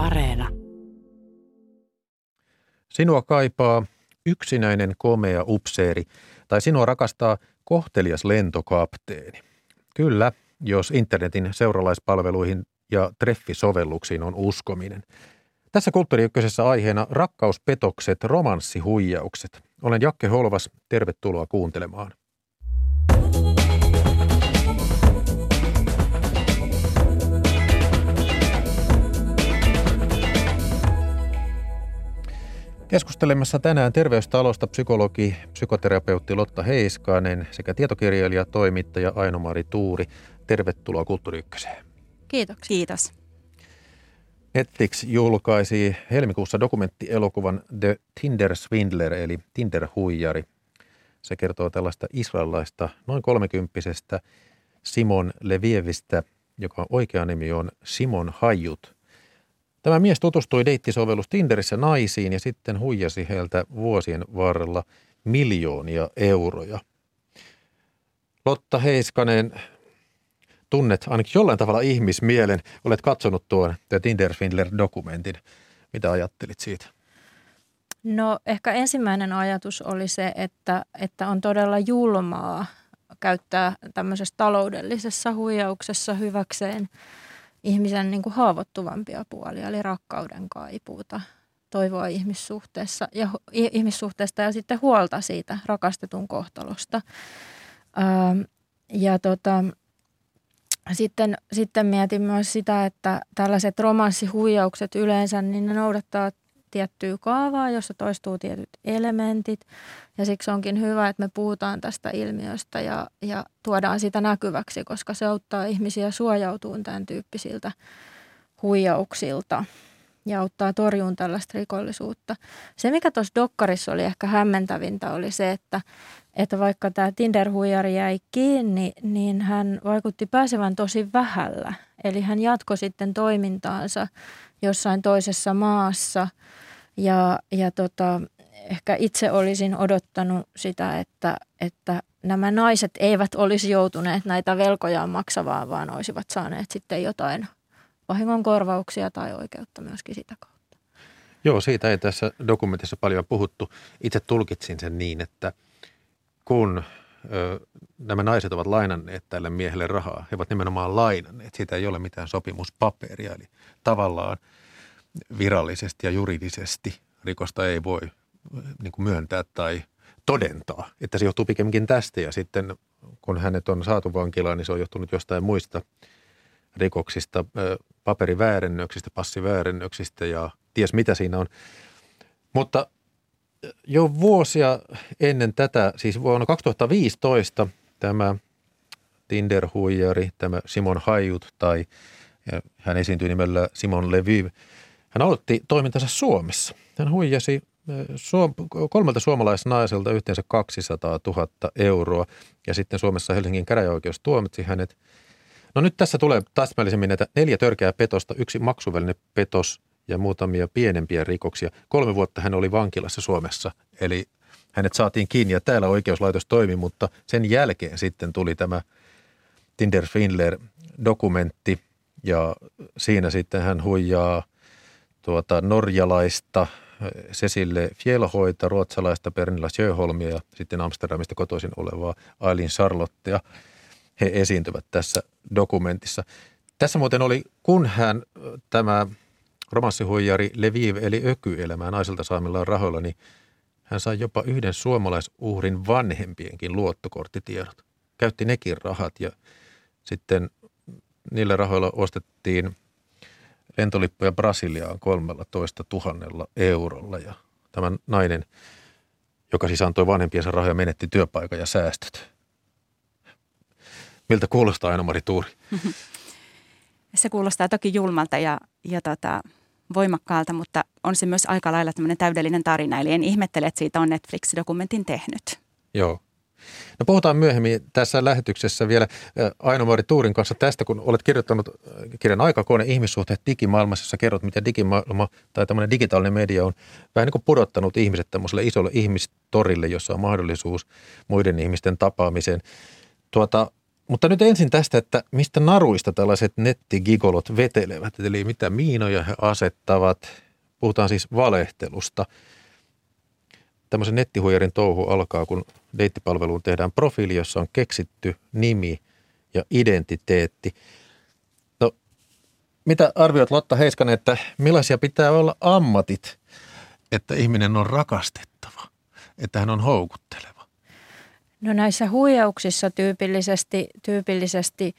Areena. Sinua kaipaa yksinäinen komea upseeri tai sinua rakastaa kohtelias lentokapteeni. Kyllä, jos internetin seuralaispalveluihin ja treffisovelluksiin on uskominen. Tässä Kulttuuri aiheena rakkauspetokset, romanssihuijaukset. Olen Jakke Holvas, tervetuloa kuuntelemaan. Keskustelemassa tänään terveystalosta psykologi, psykoterapeutti Lotta Heiskanen sekä tietokirjailija, toimittaja Aino-Mari Tuuri. Tervetuloa Kulttuuri Ykköseen. Kiitoksia. Kiitos. Netflix julkaisi helmikuussa dokumenttielokuvan The Tinder Swindler eli Tinder-huijari. Se kertoo tällaista israelilaista noin kolmekymppisestä Simon Levievistä, joka oikea nimi on Simon Hajut – Tämä mies tutustui deittisovellus Tinderissä naisiin ja sitten huijasi heiltä vuosien varrella miljoonia euroja. Lotta Heiskanen, tunnet ainakin jollain tavalla ihmismielen. Olet katsonut tuon The Tinder Swindler-dokumentin. Mitä ajattelit siitä? No ehkä ensimmäinen ajatus oli se, että, että on todella julmaa käyttää tämmöisessä taloudellisessa huijauksessa hyväkseen – ihmisen niin kuin haavoittuvampia puolia, eli rakkauden kaipuuta, toivoa ihmissuhteessa ja, ihmissuhteesta ja sitten huolta siitä rakastetun kohtalosta. Ää, ja tota, sitten, sitten mietin myös sitä, että tällaiset romanssihuijaukset yleensä, niin ne noudattaa tiettyä kaavaa, jossa toistuu tietyt elementit. Ja siksi onkin hyvä, että me puhutaan tästä ilmiöstä ja, ja tuodaan sitä näkyväksi, koska se auttaa ihmisiä suojautumaan tämän tyyppisiltä huijauksilta ja auttaa torjuun tällaista rikollisuutta. Se, mikä tuossa Dokkarissa oli ehkä hämmentävintä, oli se, että, että vaikka tämä Tinder-huijari jäi kiinni, niin hän vaikutti pääsevän tosi vähällä. Eli hän jatkoi sitten toimintaansa jossain toisessa maassa – ja, ja tota, ehkä itse olisin odottanut sitä, että, että nämä naiset eivät olisi joutuneet näitä velkojaan maksavaan, vaan olisivat saaneet sitten jotain vahingonkorvauksia tai oikeutta myöskin sitä kautta. Joo, siitä ei tässä dokumentissa paljon puhuttu. Itse tulkitsin sen niin, että kun ö, nämä naiset ovat lainanneet tälle miehelle rahaa, he ovat nimenomaan lainanneet. Siitä ei ole mitään sopimuspaperia, eli tavallaan – virallisesti ja juridisesti rikosta ei voi niin kuin myöntää tai todentaa. Että se johtuu pikemminkin tästä ja sitten kun hänet on saatu vankilaan, niin se on johtunut jostain muista rikoksista, paperiväärennöksistä, passiväärennöksistä ja ties mitä siinä on. Mutta jo vuosia ennen tätä, siis vuonna 2015 tämä Tinder-huijari, tämä Simon Hajut tai hän esiintyi nimellä Simon Levy – hän aloitti toimintansa Suomessa. Hän huijasi kolmelta suomalaisnaiselta yhteensä 200 000 euroa ja sitten Suomessa Helsingin käräjäoikeus tuomitsi hänet. No nyt tässä tulee täsmällisemmin näitä neljä törkeää petosta, yksi maksuvälinen petos ja muutamia pienempiä rikoksia. Kolme vuotta hän oli vankilassa Suomessa, eli hänet saatiin kiinni ja täällä oikeuslaitos toimi, mutta sen jälkeen sitten tuli tämä Tinder Finler dokumentti ja siinä sitten hän huijaa tuota, norjalaista Cecille Fjellhoita, ruotsalaista Pernilla Sjöholmia ja sitten Amsterdamista kotoisin olevaa Aileen Charlottea. He esiintyvät tässä dokumentissa. Tässä muuten oli, kun hän tämä romanssihuijari Leviv eli ökyelämää naiselta saamillaan rahoilla, niin hän sai jopa yhden suomalaisuhrin vanhempienkin luottokorttitiedot. Käytti nekin rahat ja sitten niillä rahoilla ostettiin – lentolippuja Brasiliaan 13 000 eurolla ja tämä nainen, joka siis antoi vanhempiensa rahoja, menetti työpaikan ja säästöt. Miltä kuulostaa Aino-Mari Tuuri? Se kuulostaa toki julmalta ja, ja tota, voimakkaalta, mutta on se myös aika lailla tämmöinen täydellinen tarina. Eli en ihmettele, että siitä on Netflix-dokumentin tehnyt. Joo. No puhutaan myöhemmin tässä lähetyksessä vielä Aino-Mari Tuurin kanssa tästä, kun olet kirjoittanut kirjan Aikakone ihmissuhteet digimaailmassa, jossa kerrot, miten digimaailma tai tämmöinen digitaalinen media on vähän niin kuin pudottanut ihmiset tämmöiselle isolle ihmistorille, jossa on mahdollisuus muiden ihmisten tapaamiseen. Tuota, mutta nyt ensin tästä, että mistä naruista tällaiset nettigigolot vetelevät, eli mitä miinoja he asettavat. Puhutaan siis valehtelusta. Tämmöisen nettihuijarin touhu alkaa, kun deittipalveluun tehdään profiili, jossa on keksitty nimi ja identiteetti. No, mitä arvioit Lotta Heiskanen, että millaisia pitää olla ammatit, että ihminen on rakastettava, että hän on houkutteleva? No näissä huijauksissa tyypillisesti, tyypillisesti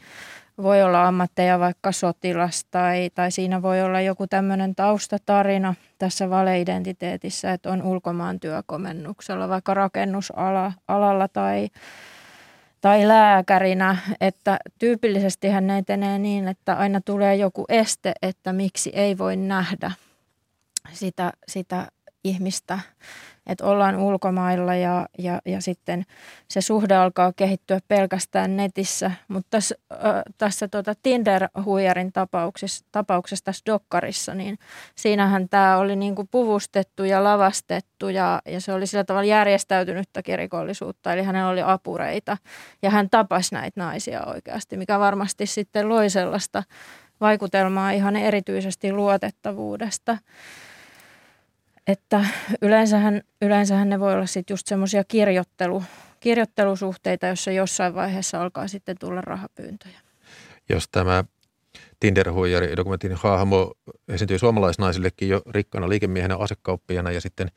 voi olla ammatteja vaikka sotilas tai, tai siinä voi olla joku tämmöinen taustatarina tässä valeidentiteetissä, että on ulkomaan työkomennuksella vaikka rakennusalalla tai, tai lääkärinä, että tyypillisesti hän ne etenee niin, että aina tulee joku este, että miksi ei voi nähdä sitä, sitä ihmistä että ollaan ulkomailla ja, ja, ja sitten se suhde alkaa kehittyä pelkästään netissä. Mutta tässä, äh, tässä tota Tinder-huijarin tapauksessa, tapauksessa tässä Dokkarissa, niin siinähän tämä oli niinku puvustettu ja lavastettu ja, ja se oli sillä tavalla järjestäytynyttä rikollisuutta, eli hänellä oli apureita ja hän tapasi näitä naisia oikeasti, mikä varmasti sitten loi sellaista vaikutelmaa ihan erityisesti luotettavuudesta. Että yleensähän, yleensähän ne voi olla sitten just semmoisia kirjoittelu, kirjoittelusuhteita, jossa jossain vaiheessa alkaa sitten tulla rahapyyntöjä. Jos tämä Tinder-huijari dokumentin hahmo esiintyi suomalaisnaisillekin jo rikkana liikemiehenä asekauppiana ja sitten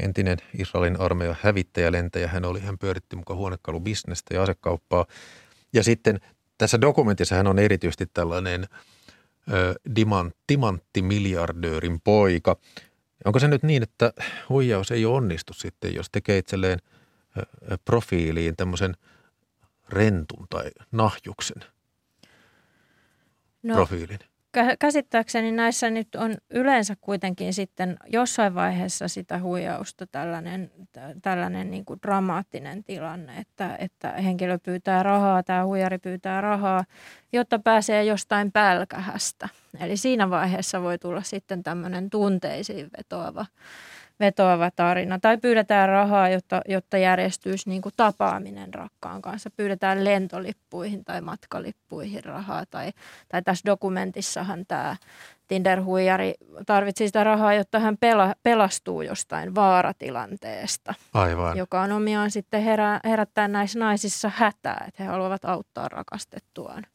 entinen Israelin armeijan hävittäjälentäjä. Hän oli, hän pyöritti mukaan huonekalubisnestä ja asekauppaa. Ja sitten tässä dokumentissa hän on erityisesti tällainen ö, dimanttimilliardöörin poika, Onko se nyt niin, että huijaus ei onnistu sitten, jos tekee itselleen profiiliin tämmöisen rentun tai nahjuksen no, profiilin? Käsittääkseni näissä nyt on yleensä kuitenkin sitten jossain vaiheessa sitä huijausta tällainen, tällainen niin kuin dramaattinen tilanne, että, että henkilö pyytää rahaa, tämä huijari pyytää rahaa, jotta pääsee jostain pälkähästä. Eli siinä vaiheessa voi tulla sitten tämmöinen tunteisiin vetoava vetoava tarina. Tai pyydetään rahaa, jotta, jotta järjestyisi niin kuin tapaaminen rakkaan kanssa. Pyydetään lentolippuihin tai matkalippuihin rahaa. Tai, tai tässä dokumentissahan tämä Tinder-huijari tarvitsi sitä rahaa, jotta hän pela, pelastuu jostain vaaratilanteesta. Aivan. Joka on omiaan sitten herä, herättää näissä naisissa hätää, että he haluavat auttaa rakastettuaan.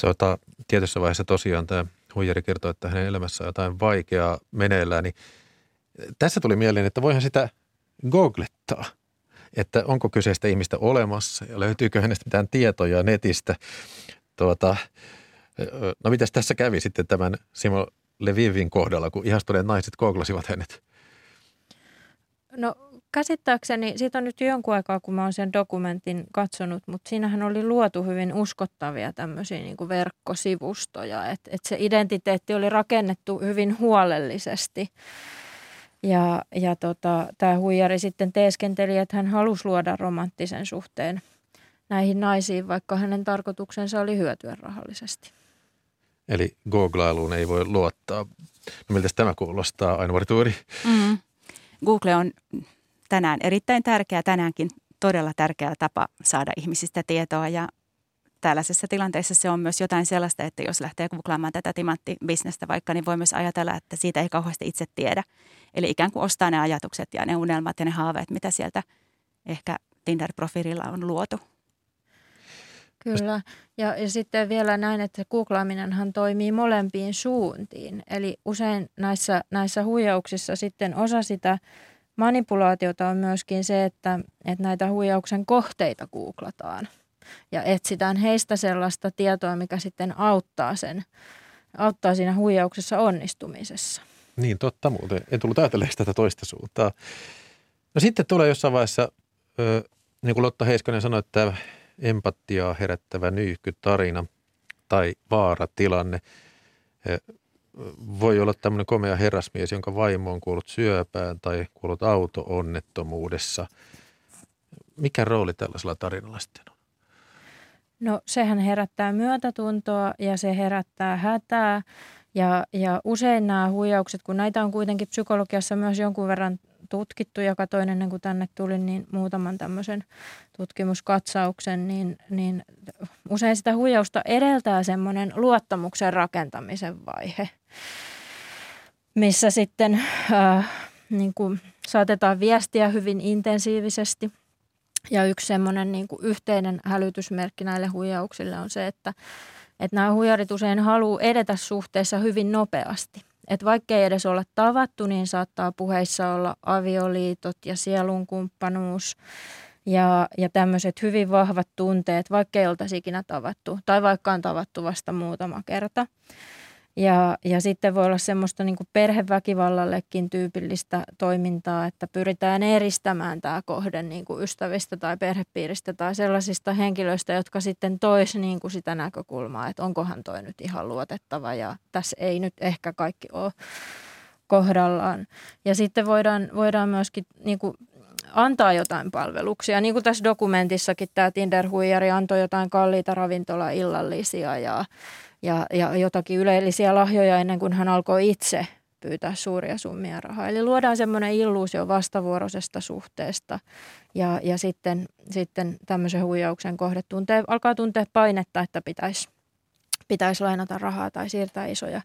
Tota, tietyssä vaiheessa tosiaan tämä huijari kertoo, että hänen elämässä on jotain vaikeaa meneillään, niin tässä tuli mieleen, että voihan sitä googlettaa, että onko kyseistä ihmistä olemassa ja löytyykö hänestä mitään tietoja netistä. Tuota, no mitäs tässä kävi sitten tämän Simo Levivin kohdalla, kun ihastuneet naiset googlasivat hänet? No käsittääkseni, siitä on nyt jonkun aikaa, kun mä oon sen dokumentin katsonut, mutta siinähän oli luotu hyvin uskottavia tämmöisiä niin kuin verkkosivustoja, että et se identiteetti oli rakennettu hyvin huolellisesti. Ja, ja tota, tämä huijari sitten teeskenteli, että hän halusi luoda romanttisen suhteen näihin naisiin, vaikka hänen tarkoituksensa oli hyötyä rahallisesti. Eli googlailuun ei voi luottaa. No miltä tämä kuulostaa, Aino Tuuri? Mm. Google on tänään erittäin tärkeä, tänäänkin todella tärkeä tapa saada ihmisistä tietoa ja tällaisessa tilanteessa se on myös jotain sellaista, että jos lähtee googlaamaan tätä timanttibisnestä vaikka, niin voi myös ajatella, että siitä ei kauheasti itse tiedä. Eli ikään kuin ostaa ne ajatukset ja ne unelmat ja ne haaveet, mitä sieltä ehkä Tinder-profiililla on luotu. Kyllä. Ja, ja sitten vielä näin, että googlaaminenhan toimii molempiin suuntiin. Eli usein näissä, näissä huijauksissa sitten osa sitä manipulaatiota on myöskin se, että, että näitä huijauksen kohteita googlataan – ja etsitään heistä sellaista tietoa, mikä sitten auttaa, sen, auttaa siinä huijauksessa onnistumisessa. Niin, totta muuten. En tullut ajatelleeksi tätä toista suuntaa. No sitten tulee jossain vaiheessa, niin kuin Lotta Heiskanen sanoi, että empatiaa herättävä nyyhkytarina tai vaaratilanne. Voi olla tämmöinen komea herrasmies, jonka vaimo on kuollut syöpään tai kuollut auto-onnettomuudessa. Mikä rooli tällaisella tarinalla sitten on? No sehän herättää myötätuntoa ja se herättää hätää. Ja, ja usein nämä huijaukset, kun näitä on kuitenkin psykologiassa myös jonkun verran tutkittu, joka toinen ennen kuin tänne tuli, niin muutaman tämmöisen tutkimuskatsauksen, niin, niin usein sitä huijausta edeltää semmoinen luottamuksen rakentamisen vaihe, missä sitten äh, niin kuin saatetaan viestiä hyvin intensiivisesti. Ja yksi semmoinen niin kuin yhteinen hälytysmerkki näille huijauksille on se, että, että nämä huijarit usein haluaa edetä suhteessa hyvin nopeasti. Että vaikka ei edes olla tavattu, niin saattaa puheissa olla avioliitot ja sielunkumppanuus ja, ja tämmöiset hyvin vahvat tunteet, vaikka ei oltaisi ikinä tavattu tai vaikka on tavattu vasta muutama kerta. Ja, ja sitten voi olla semmoista niin perheväkivallallekin tyypillistä toimintaa, että pyritään eristämään tämä kohde niin kuin ystävistä tai perhepiiristä tai sellaisista henkilöistä, jotka sitten tois niin kuin sitä näkökulmaa, että onkohan toi nyt ihan luotettava ja tässä ei nyt ehkä kaikki ole kohdallaan. Ja sitten voidaan, voidaan myöskin niin kuin antaa jotain palveluksia. Niin kuin tässä dokumentissakin tämä Tinder-huijari antoi jotain kalliita ravintola-illallisia ja ja, ja jotakin ylellisiä lahjoja ennen kuin hän alkoi itse pyytää suuria summia rahaa. Eli luodaan semmoinen illuusio vastavuoroisesta suhteesta ja, ja sitten, sitten tämmöisen huijauksen kohde tuntee, alkaa tuntea painetta, että pitäisi, pitäisi lainata rahaa tai siirtää isoja,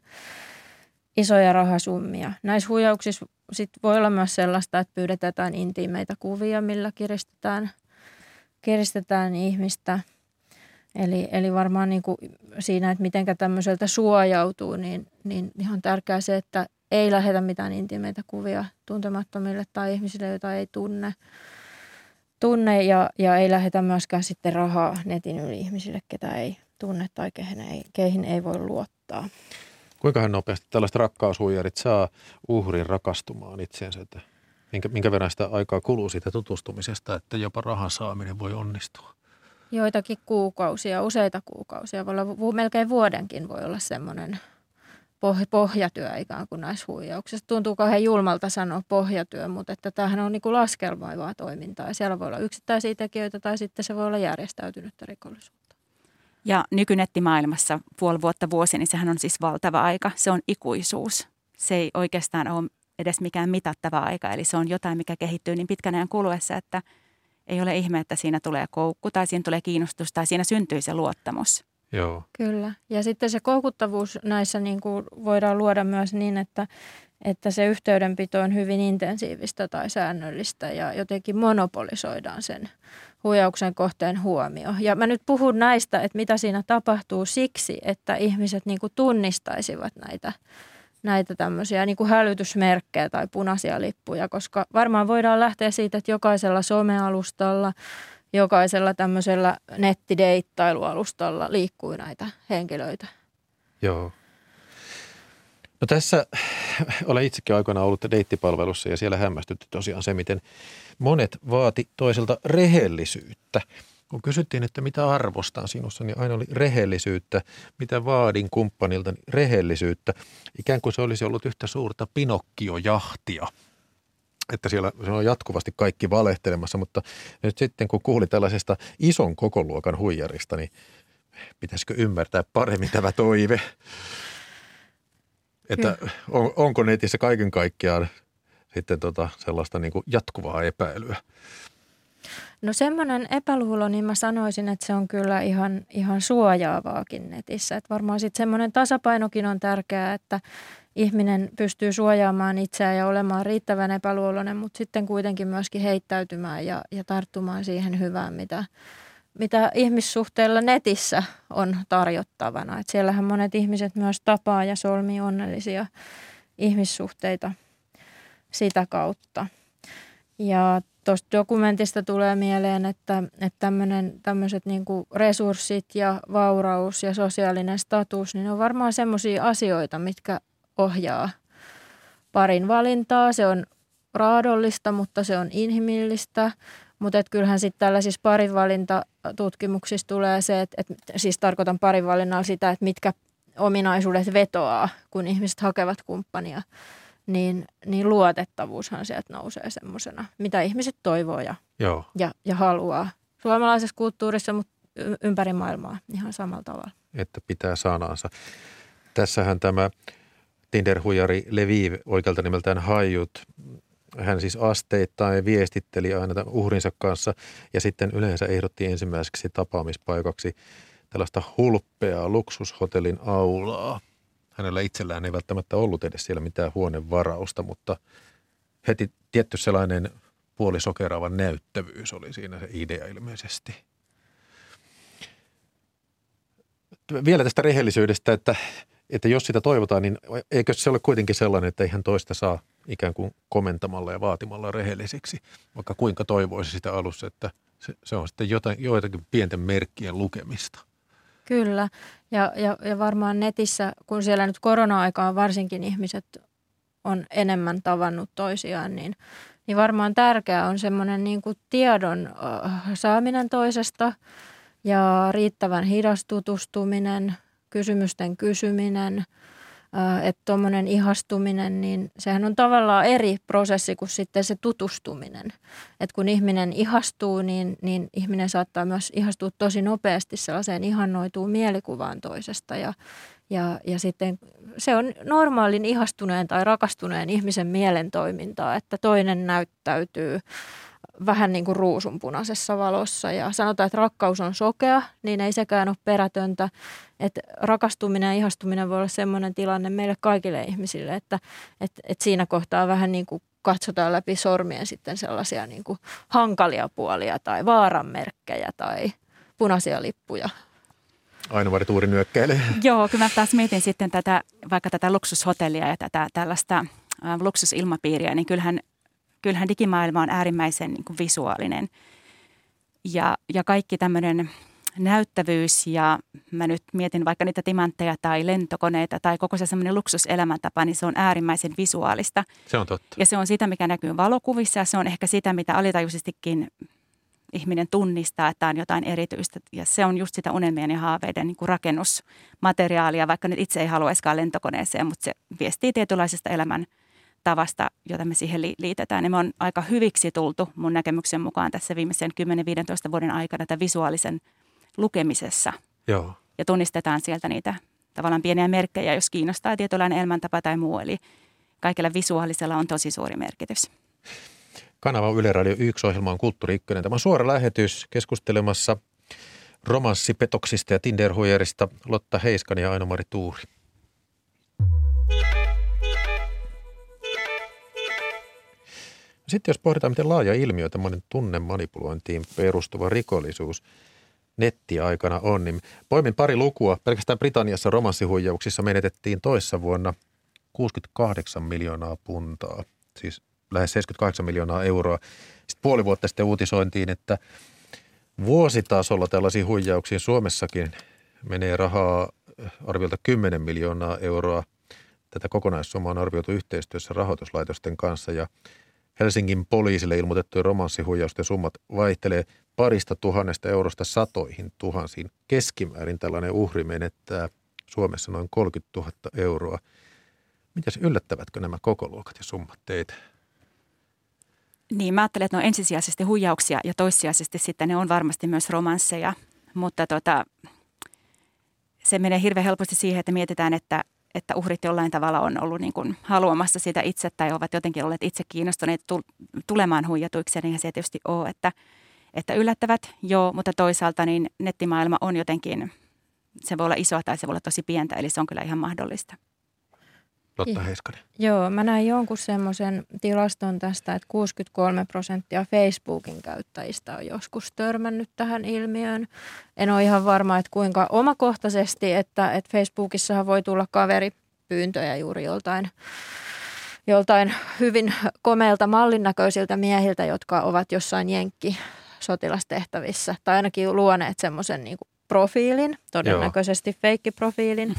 isoja rahasummia. Näissä huijauksissa sit voi olla myös sellaista, että pyydetään intiimeitä kuvia, millä kiristetään, kiristetään ihmistä – Eli, eli varmaan niin kuin siinä, että miten tämmöiseltä suojautuu, niin, niin ihan tärkeää se, että ei lähetä mitään intimeitä kuvia tuntemattomille tai ihmisille, joita ei tunne. tunne ja, ja ei lähetä myöskään sitten rahaa netin yli ihmisille, ketä ei tunne tai keihin ei, keihin ei voi luottaa. Kuinka nopeasti tällaiset rakkaushuijarit saa uhrin rakastumaan itseensä? Että minkä, minkä verran sitä aikaa kuluu siitä tutustumisesta, että jopa rahan saaminen voi onnistua? Joitakin kuukausia, useita kuukausia, voi olla melkein vuodenkin voi olla semmoinen pohjatyö ikään kuin näissä huijauksissa. Tuntuu kauhean julmalta sanoa pohjatyö, mutta että tämähän on niin kuin laskelmoivaa toimintaa. Siellä voi olla yksittäisiä tekijöitä tai sitten se voi olla järjestäytynyttä rikollisuutta. Ja nykynettimaailmassa puoli vuotta vuosi, niin sehän on siis valtava aika. Se on ikuisuus. Se ei oikeastaan ole edes mikään mitattava aika, eli se on jotain, mikä kehittyy niin pitkän ajan kuluessa, että – ei ole ihme, että siinä tulee koukku tai siinä tulee kiinnostus tai siinä syntyy se luottamus. Joo. Kyllä. Ja sitten se koukuttavuus näissä niin kuin voidaan luoda myös niin, että, että se yhteydenpito on hyvin intensiivistä tai säännöllistä ja jotenkin monopolisoidaan sen huijauksen kohteen huomio. Ja mä nyt puhun näistä, että mitä siinä tapahtuu siksi, että ihmiset niin kuin tunnistaisivat näitä näitä tämmöisiä niin kuin hälytysmerkkejä tai punaisia lippuja, koska varmaan voidaan lähteä siitä, että jokaisella somealustalla, jokaisella tämmöisellä nettideittailualustalla liikkuu näitä henkilöitä. Joo. No tässä olen itsekin aikoinaan ollut deittipalvelussa ja siellä hämmästytti tosiaan se, miten monet vaati toiselta rehellisyyttä – kun kysyttiin, että mitä arvostan sinussa, niin aina oli rehellisyyttä. Mitä vaadin kumppanilta, niin rehellisyyttä. Ikään kuin se olisi ollut yhtä suurta pinokkiojahtia että siellä se on jatkuvasti kaikki valehtelemassa, mutta nyt sitten kun kuuli tällaisesta ison kokoluokan huijarista, niin pitäisikö ymmärtää paremmin tämä toive? Että on, onko netissä kaiken kaikkiaan sitten tota sellaista niin kuin jatkuvaa epäilyä? No semmoinen epäluulo, niin mä sanoisin, että se on kyllä ihan, ihan suojaavaakin netissä. Että varmaan sitten semmoinen tasapainokin on tärkeää, että ihminen pystyy suojaamaan itseään ja olemaan riittävän epäluuloinen, mutta sitten kuitenkin myöskin heittäytymään ja, ja tarttumaan siihen hyvään, mitä, mitä ihmissuhteilla netissä on tarjottavana. Et siellähän monet ihmiset myös tapaa ja solmii onnellisia ihmissuhteita sitä kautta. Ja tuosta dokumentista tulee mieleen, että, että tämmöiset niin resurssit ja vauraus ja sosiaalinen status, niin on varmaan semmoisia asioita, mitkä ohjaa parin valintaa. Se on raadollista, mutta se on inhimillistä. Mutta kyllähän sitten tällaisissa parinvalintatutkimuksissa tulee se, että, että siis tarkoitan parinvalinnalla sitä, että mitkä ominaisuudet vetoaa, kun ihmiset hakevat kumppania – niin, niin luotettavuushan sieltä nousee semmoisena, mitä ihmiset toivoo ja, Joo. ja, ja haluaa. Suomalaisessa kulttuurissa, mutta ympäri maailmaa ihan samalla tavalla. Että pitää sanansa. Tässähän tämä Tinder-huijari Levi oikealta nimeltään Haijut hän siis asteittain viestitteli aina tämän uhrinsa kanssa ja sitten yleensä ehdotti ensimmäiseksi tapaamispaikaksi tällaista hulppeaa luksushotellin aulaa. Hänellä itsellään ei välttämättä ollut edes siellä mitään huonevarausta, mutta heti tietty sellainen puolisokeraava näyttävyys oli siinä se idea ilmeisesti. Vielä tästä rehellisyydestä, että, että jos sitä toivotaan, niin eikö se ole kuitenkin sellainen, että ihan toista saa ikään kuin komentamalla ja vaatimalla rehellisiksi, vaikka kuinka toivoisi sitä alussa, että se, se on sitten jotain, joitakin pienten merkkien lukemista. Kyllä, ja, ja, ja varmaan netissä, kun siellä nyt korona-aikaan varsinkin ihmiset on enemmän tavannut toisiaan, niin, niin varmaan tärkeää on semmoinen niin kuin tiedon saaminen toisesta ja riittävän hidas tutustuminen, kysymysten kysyminen – että tuommoinen ihastuminen, niin sehän on tavallaan eri prosessi kuin sitten se tutustuminen. Että kun ihminen ihastuu, niin, niin ihminen saattaa myös ihastua tosi nopeasti sellaiseen ihannoituun mielikuvaan toisesta ja, ja, ja sitten se on normaalin ihastuneen tai rakastuneen ihmisen mielentoimintaa, että toinen näyttäytyy vähän niin kuin ruusunpunaisessa valossa. Ja sanotaan, että rakkaus on sokea, niin ei sekään ole perätöntä. Että rakastuminen ja ihastuminen voi olla sellainen tilanne meille kaikille ihmisille, että, että, että siinä kohtaa vähän niin kuin katsotaan läpi sormien sitten sellaisia niin kuin hankalia puolia tai vaaranmerkkejä tai punaisia lippuja. Ainovari Tuuri nyökkäilee. Joo, kyllä mä taas mietin sitten tätä, vaikka tätä luksushotellia ja tätä tällaista äh, luksusilmapiiriä, niin kyllähän kyllähän digimaailma on äärimmäisen niin kuin visuaalinen. Ja, ja kaikki tämmöinen näyttävyys ja mä nyt mietin vaikka niitä timantteja tai lentokoneita tai koko se semmoinen luksuselämäntapa, niin se on äärimmäisen visuaalista. Se on totta. Ja se on sitä, mikä näkyy valokuvissa ja se on ehkä sitä, mitä alitajuisestikin ihminen tunnistaa, että on jotain erityistä. Ja se on just sitä unelmien ja haaveiden niin kuin rakennusmateriaalia, vaikka nyt itse ei haluaisikaan lentokoneeseen, mutta se viestii tietynlaisesta elämän tavasta, jota me siihen liitetään. Ja me on aika hyviksi tultu mun näkemyksen mukaan tässä viimeisen 10-15 vuoden aikana tämän visuaalisen lukemisessa. Joo. Ja tunnistetaan sieltä niitä tavallaan pieniä merkkejä, jos kiinnostaa tietynlainen elämäntapa tai muu. Eli kaikilla visuaalisella on tosi suuri merkitys. Kanava Yle Radio 1 ohjelma on Kulttuuri 1. Tämä on suora lähetys keskustelemassa romanssipetoksista ja Tinderhuijerista Lotta Heiskan ja Aino-Mari Tuuri. Sitten jos pohditaan, miten laaja ilmiö tämmöinen tunnemanipulointiin perustuva rikollisuus nettiaikana on, niin poimin pari lukua. Pelkästään Britanniassa romanssihuijauksissa menetettiin toissa vuonna 68 miljoonaa puntaa, siis lähes 78 miljoonaa euroa. Sitten puoli vuotta sitten uutisointiin, että vuositasolla tällaisiin huijauksiin Suomessakin menee rahaa arviolta 10 miljoonaa euroa. Tätä kokonaissummaa on arvioitu yhteistyössä rahoituslaitosten kanssa ja Helsingin poliisille ilmoitettujen romanssihuijausten summat vaihtelee parista tuhannesta eurosta satoihin tuhansiin. Keskimäärin tällainen uhri menettää Suomessa noin 30 000 euroa. Mitäs yllättävätkö nämä kokoluokat ja summat teitä? Niin, mä ajattelen, että ne on ensisijaisesti huijauksia ja toissijaisesti sitten ne on varmasti myös romansseja. Mutta tota, se menee hirveän helposti siihen, että mietitään, että että uhrit jollain tavalla on ollut niin kuin haluamassa sitä itse tai ovat jotenkin olleet itse kiinnostuneet tulemaan huijatuiksi. Niin se tietysti ole, että, että yllättävät, joo, mutta toisaalta niin nettimaailma on jotenkin, se voi olla iso tai se voi olla tosi pientä, eli se on kyllä ihan mahdollista. Lotta Heiskanen. Joo, mä näin jonkun semmoisen tilaston tästä, että 63 prosenttia Facebookin käyttäjistä on joskus törmännyt tähän ilmiöön. En ole ihan varma, että kuinka omakohtaisesti, että, että Facebookissahan voi tulla kaveripyyntöjä juuri joltain joltain hyvin komeilta mallinnäköisiltä miehiltä, jotka ovat jossain jenkki sotilastehtävissä tai ainakin luoneet semmoisen niin profiilin, todennäköisesti feikkiprofiilin.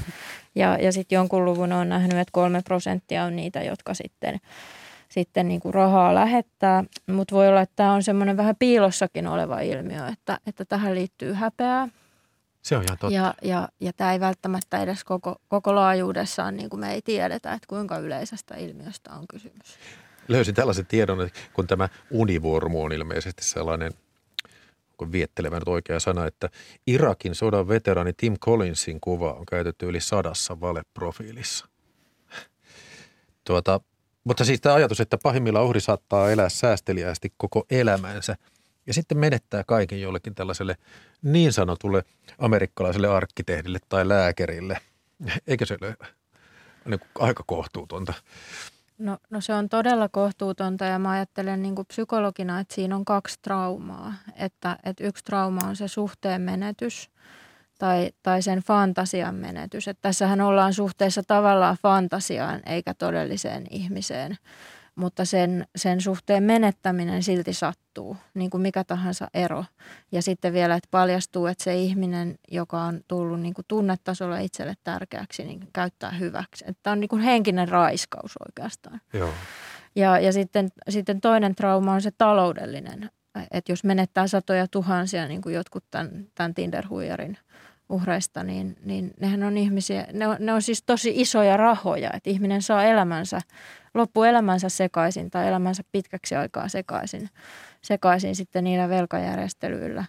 Ja, ja sitten jonkun luvun on nähnyt, että kolme prosenttia on niitä, jotka sitten, sitten niin kuin rahaa lähettää. Mutta voi olla, että tämä on semmoinen vähän piilossakin oleva ilmiö, että, että tähän liittyy häpeää. Se on ihan totta. Ja, ja, ja tämä ei välttämättä edes koko, koko laajuudessaan, niin kuin me ei tiedetä, että kuinka yleisestä ilmiöstä on kysymys. Löysin tällaisen tiedon, että kun tämä univormu on ilmeisesti sellainen – kun viettelevä nyt oikea sana, että Irakin sodan veteraani Tim Collinsin kuva on käytetty yli sadassa valeprofiilissa. Tuota, Mutta siis tämä ajatus, että pahimmillaan uhri saattaa elää säästeliäästi koko elämänsä ja sitten menettää kaiken jollekin tällaiselle niin sanotulle amerikkalaiselle arkkitehdille tai lääkärille. Eikö se ole niin aika kohtuutonta? No, no se on todella kohtuutonta ja mä ajattelen niin psykologina, että siinä on kaksi traumaa. Että, että yksi trauma on se suhteen menetys tai, tai sen fantasian menetys. Että tässähän ollaan suhteessa tavallaan fantasiaan eikä todelliseen ihmiseen mutta sen, sen suhteen menettäminen silti sattuu, niin kuin mikä tahansa ero. Ja sitten vielä, että paljastuu, että se ihminen, joka on tullut niin kuin tunnetasolla itselle tärkeäksi, niin käyttää hyväksi. Että on niin kuin henkinen raiskaus oikeastaan. Joo. Ja, ja sitten, sitten toinen trauma on se taloudellinen. Että jos menettää satoja tuhansia, niin kuin jotkut tämän, tämän Tinder-huijarin uhreista, niin, niin nehän on ihmisiä, ne on, ne on siis tosi isoja rahoja, että ihminen saa elämänsä, loppuelämänsä sekaisin tai elämänsä pitkäksi aikaa sekaisin, sekaisin sitten niillä velkajärjestelyillä.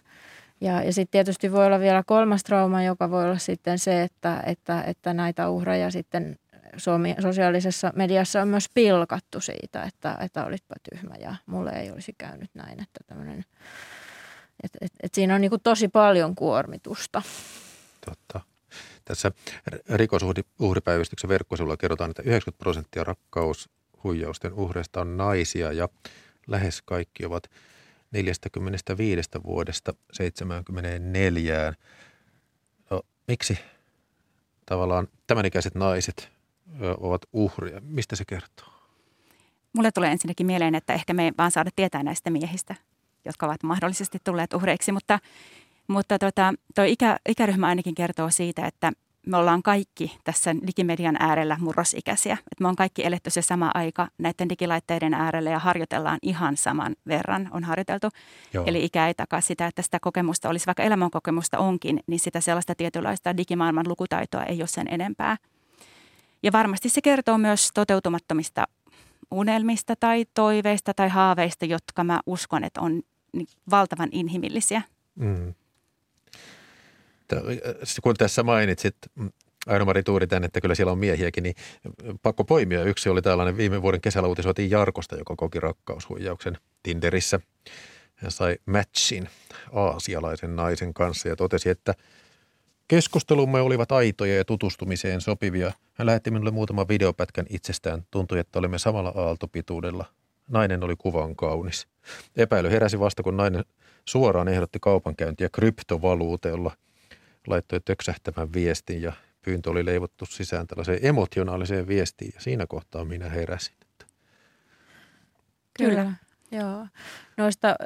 Ja, ja sitten tietysti voi olla vielä kolmas trauma, joka voi olla sitten se, että, että, että näitä uhreja sitten Suomi, sosiaalisessa mediassa on myös pilkattu siitä, että, että olitpa tyhmä ja mulle ei olisi käynyt näin, että tämmöinen, että, että, että siinä on niin kuin tosi paljon kuormitusta. Totta. Tässä rikosuhripäivystyksen verkkosivulla kerrotaan, että 90 prosenttia rakkaushuijausten uhreista on naisia ja lähes kaikki ovat 45 vuodesta 74. No, miksi tavallaan tämänikäiset naiset ovat uhria? Mistä se kertoo? Mulle tulee ensinnäkin mieleen, että ehkä me ei vaan saada tietää näistä miehistä, jotka ovat mahdollisesti tulleet uhreiksi, mutta mutta tota, tuo ikä, ikäryhmä ainakin kertoo siitä, että me ollaan kaikki tässä digimedian äärellä murrosikäisiä. Että me on kaikki eletty se sama aika näiden digilaitteiden äärellä ja harjoitellaan ihan saman verran on harjoiteltu. Joo. Eli ikä ei takaa sitä, että sitä kokemusta olisi, vaikka elämänkokemusta onkin, niin sitä sellaista tietynlaista digimaailman lukutaitoa ei ole sen enempää. Ja varmasti se kertoo myös toteutumattomista unelmista tai toiveista tai haaveista, jotka mä uskon, että on valtavan inhimillisiä. Mm kun tässä mainitsit mm, Aino-Mari Tuuriten, että kyllä siellä on miehiäkin, niin pakko poimia. Yksi oli tällainen, viime vuoden kesällä uutisoitiin Jarkosta, joka koki rakkaushuijauksen Tinderissä. Hän sai matchin aasialaisen naisen kanssa ja totesi, että keskustelumme olivat aitoja ja tutustumiseen sopivia. Hän lähetti minulle muutaman videopätkän itsestään. Tuntui, että olimme samalla aaltopituudella. Nainen oli kuvan kaunis. Epäily heräsi vasta, kun nainen suoraan ehdotti kaupankäyntiä kryptovaluuteilla – laittoi töksähtävän viestin ja pyyntö oli leivottu sisään tällaiseen emotionaaliseen viestiin ja siinä kohtaa minä heräsin. Kyllä. Kyllä. Joo. Noista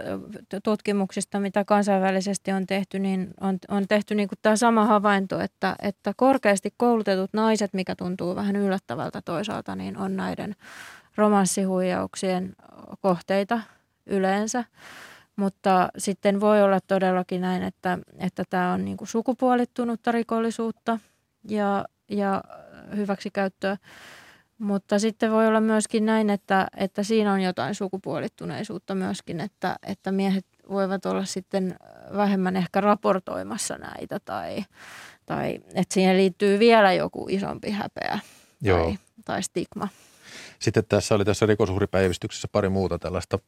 tutkimuksista, mitä kansainvälisesti on tehty, niin on, on tehty niin kuin tämä sama havainto, että, että korkeasti koulutetut naiset, mikä tuntuu vähän yllättävältä toisaalta, niin on näiden romanssihuijauksien kohteita yleensä. Mutta sitten voi olla todellakin näin, että, että tämä on niin kuin sukupuolittunutta rikollisuutta ja, ja hyväksikäyttöä. Mutta sitten voi olla myöskin näin, että, että siinä on jotain sukupuolittuneisuutta myöskin, että, että miehet voivat olla sitten vähemmän ehkä raportoimassa näitä tai, tai että siihen liittyy vielä joku isompi häpeä Joo. Tai, tai stigma. Sitten tässä oli tässä rikosuhripäivystyksessä pari muuta tällaista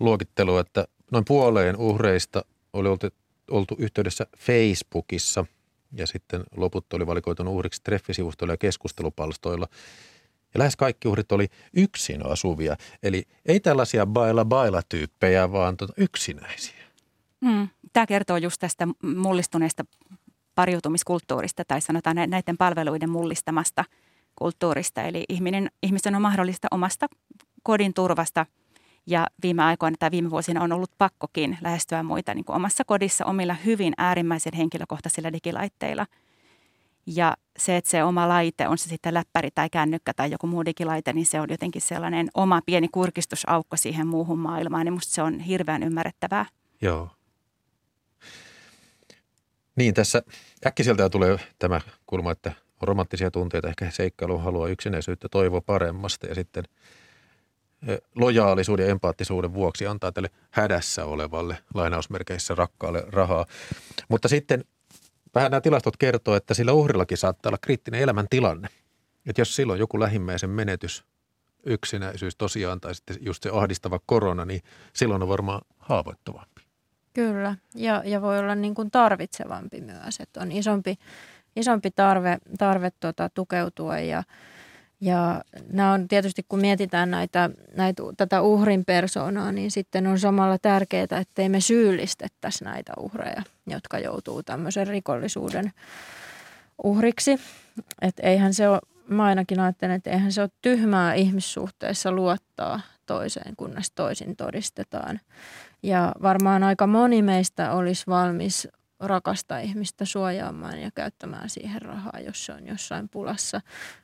luokittelua, että noin puoleen uhreista oli oltu, oltu yhteydessä Facebookissa ja sitten loput oli valikoitunut uhriksi treffisivustoilla ja keskustelupalstoilla. Ja lähes kaikki uhrit oli yksin asuvia, eli ei tällaisia baila-baila-tyyppejä, vaan tuota yksinäisiä. Hmm. Tämä kertoo just tästä mullistuneesta pariutumiskulttuurista tai sanotaan näiden palveluiden mullistamasta kulttuurista. Eli ihminen, ihmisen on mahdollista omasta kodin turvasta – ja viime aikoina tai viime vuosina on ollut pakkokin lähestyä muita niin kuin omassa kodissa omilla hyvin äärimmäisen henkilökohtaisilla digilaitteilla. Ja se, että se oma laite, on se sitten läppäri tai kännykkä tai joku muu digilaite, niin se on jotenkin sellainen oma pieni kurkistusaukko siihen muuhun maailmaan. Niin musta se on hirveän ymmärrettävää. Joo. Niin, tässä äkkiseltään tulee tämä kulma, että romanttisia tunteita, ehkä seikkailu haluaa yksinäisyyttä, toivoa paremmasta ja sitten – lojaalisuuden ja empaattisuuden vuoksi antaa tälle hädässä olevalle lainausmerkeissä rakkaalle rahaa. Mutta sitten vähän nämä tilastot kertoo, että sillä uhrillakin saattaa olla kriittinen elämäntilanne. Että jos silloin joku lähimmäisen menetys yksinäisyys tosiaan tai sitten just se ahdistava korona, niin silloin on varmaan haavoittuvampi. Kyllä, ja, ja voi olla niin kuin tarvitsevampi myös, että on isompi, isompi tarve, tarve tuota, tukeutua ja, ja nämä on tietysti, kun mietitään näitä, näitä, tätä uhrin persoonaa, niin sitten on samalla tärkeää, ettei me syyllistettäisi näitä uhreja, jotka joutuu tämmöisen rikollisuuden uhriksi. Että eihän se ole, mä ainakin ajattelen, että eihän se ole tyhmää ihmissuhteessa luottaa toiseen, kunnes toisin todistetaan. Ja varmaan aika moni meistä olisi valmis rakasta ihmistä suojaamaan ja käyttämään siihen rahaa, jos se on jossain pulassa.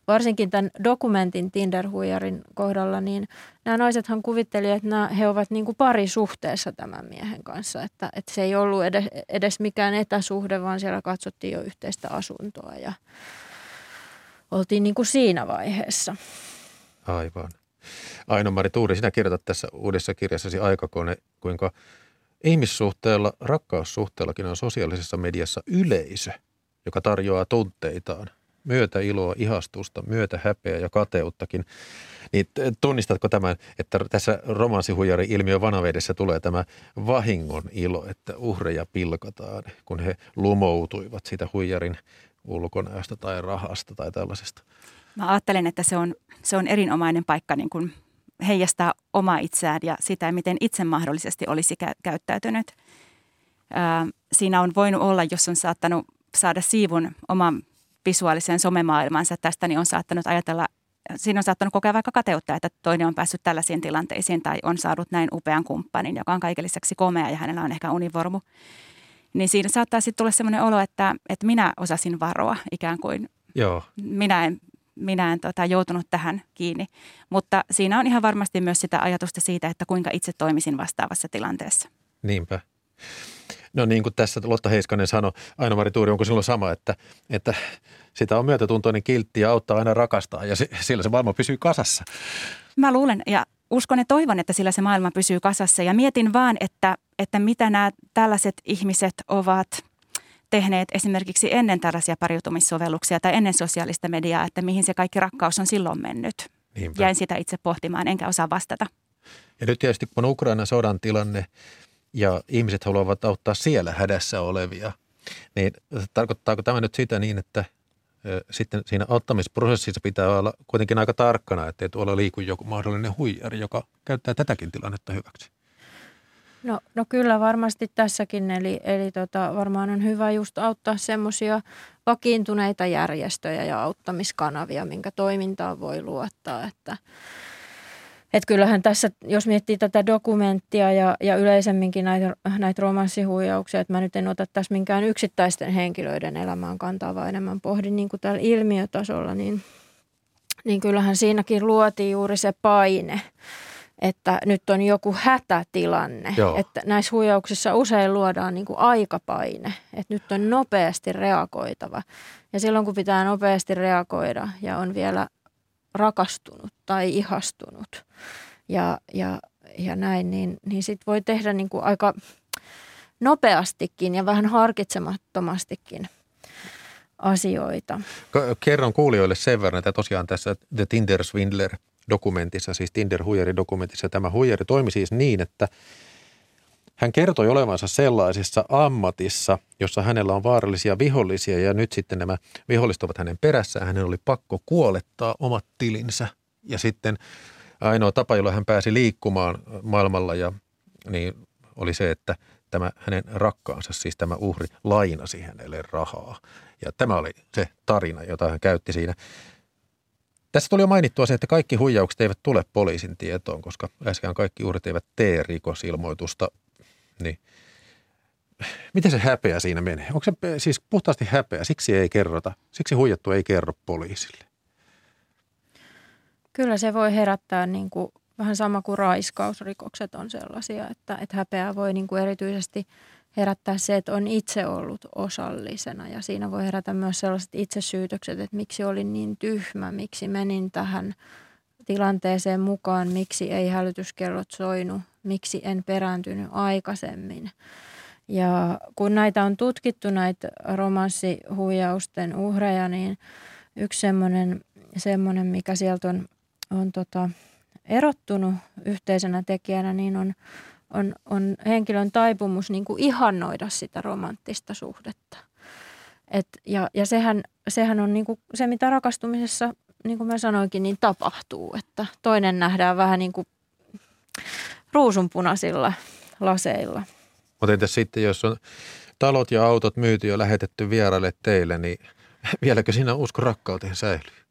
Varsinkin tämän dokumentin Tinder-huijarin kohdalla, niin nämä naisethan kuvittelivat, että nämä, he ovat niin kuin parisuhteessa tämän miehen kanssa. Että, että se ei ollut edes, edes mikään etäsuhde, vaan siellä katsottiin jo yhteistä asuntoa ja oltiin niin kuin siinä vaiheessa. Aivan. Aino-Mari Tuuri, sinä kirjoitat tässä uudessa kirjassasi Aikakone, kuinka ihmissuhteella, rakkaussuhteellakin on sosiaalisessa mediassa yleisö, joka tarjoaa tunteitaan, myötä iloa, ihastusta, myötä häpeä ja kateuttakin. Niin tunnistatko tämän, että tässä romanssihuijari ilmiö vanavedessä tulee tämä vahingon ilo, että uhreja pilkataan, kun he lumoutuivat siitä huijarin ulkonäöstä tai rahasta tai tällaisesta? Mä ajattelen, että se on, se on erinomainen paikka niin kuin heijastaa omaa itseään ja sitä, miten itse mahdollisesti olisi kä- käyttäytynyt. Ää, siinä on voinut olla, jos on saattanut saada siivun oman visuaalisen somemaailmansa tästä, niin on saattanut ajatella, siinä on saattanut kokea vaikka kateutta, että toinen on päässyt tällaisiin tilanteisiin tai on saanut näin upean kumppanin, joka on kaiken lisäksi komea ja hänellä on ehkä univormu. Niin siinä saattaa sitten tulla sellainen olo, että, että minä osasin varoa ikään kuin. Joo. Minä en minä en tota, joutunut tähän kiinni. Mutta siinä on ihan varmasti myös sitä ajatusta siitä, että kuinka itse toimisin vastaavassa tilanteessa. Niinpä. No niin kuin tässä Lotta Heiskanen sanoi, Aino-Mari Tuuri, onko silloin sama, että, että sitä on myötätuntoinen kiltti ja auttaa aina rakastaa ja sillä se maailma pysyy kasassa? Mä luulen ja uskon ja toivon, että sillä se maailma pysyy kasassa ja mietin vaan, että, että mitä nämä tällaiset ihmiset ovat – tehneet esimerkiksi ennen tällaisia pariutumissovelluksia tai ennen sosiaalista mediaa, että mihin se kaikki rakkaus on silloin mennyt. Niinpä. Jäin sitä itse pohtimaan, enkä osaa vastata. Ja nyt tietysti kun Ukrainan sodan tilanne ja ihmiset haluavat auttaa siellä hädässä olevia, niin tarkoittaako tämä nyt sitä niin, että sitten siinä auttamisprosessissa pitää olla kuitenkin aika tarkkana, ettei tuolla liiku joku mahdollinen huijari, joka käyttää tätäkin tilannetta hyväksi? No, no kyllä varmasti tässäkin, eli, eli tota, varmaan on hyvä just auttaa semmoisia vakiintuneita järjestöjä ja auttamiskanavia, minkä toimintaan voi luottaa, että et kyllähän tässä, jos miettii tätä dokumenttia ja, ja yleisemminkin näitä, näitä romanssihuijauksia, että mä nyt en ota tässä minkään yksittäisten henkilöiden elämään kantaa, vaan enemmän pohdin niin kuin tällä ilmiötasolla, niin, niin kyllähän siinäkin luotiin juuri se paine – että nyt on joku hätätilanne. Joo. Että näissä huijauksissa usein luodaan niin kuin aikapaine, että nyt on nopeasti reagoitava. Ja silloin kun pitää nopeasti reagoida ja on vielä rakastunut tai ihastunut ja, ja, ja näin, niin, niin sitten voi tehdä niin kuin aika nopeastikin ja vähän harkitsemattomastikin asioita. Kerron kuulijoille sen verran, että tosiaan tässä The Tinder Swindler – dokumentissa, siis Tinder-huijari-dokumentissa. Tämä huijari toimi siis niin, että hän kertoi olevansa sellaisessa ammatissa, jossa hänellä on vaarallisia vihollisia ja nyt sitten nämä viholliset ovat hänen perässään. Hänen oli pakko kuolettaa omat tilinsä ja sitten ainoa tapa, jolla hän pääsi liikkumaan maailmalla ja niin oli se, että tämä hänen rakkaansa, siis tämä uhri, lainasi hänelle rahaa. Ja tämä oli se tarina, jota hän käytti siinä. Tässä tuli jo mainittua se, että kaikki huijaukset eivät tule poliisin tietoon, koska äsken kaikki uhrit eivät tee rikosilmoitusta. Niin miten se häpeä siinä menee? Onko se siis puhtaasti häpeä? Siksi ei kerrota. Siksi huijattu ei kerro poliisille. Kyllä se voi herättää niin kuin, vähän sama kuin raiskausrikokset on sellaisia, että, että häpeä voi niin kuin erityisesti – herättää se, että on itse ollut osallisena ja siinä voi herätä myös sellaiset itsesyytökset, että miksi olin niin tyhmä, miksi menin tähän tilanteeseen mukaan, miksi ei hälytyskellot soinut, miksi en perääntynyt aikaisemmin. Ja kun näitä on tutkittu, näitä romanssihuijausten uhreja, niin yksi semmoinen, semmoinen mikä sieltä on, on tota, erottunut yhteisenä tekijänä, niin on, on, on henkilön taipumus niin kuin ihannoida sitä romanttista suhdetta. Et, ja ja sehän, sehän on niin kuin se, mitä rakastumisessa, niin kuin mä sanoinkin, niin tapahtuu. Että toinen nähdään vähän niin kuin ruusunpunaisilla laseilla. Mutta entäs sitten, jos on talot ja autot myyty ja lähetetty vieraille teille, niin vieläkö siinä usko rakkauteen säilyy?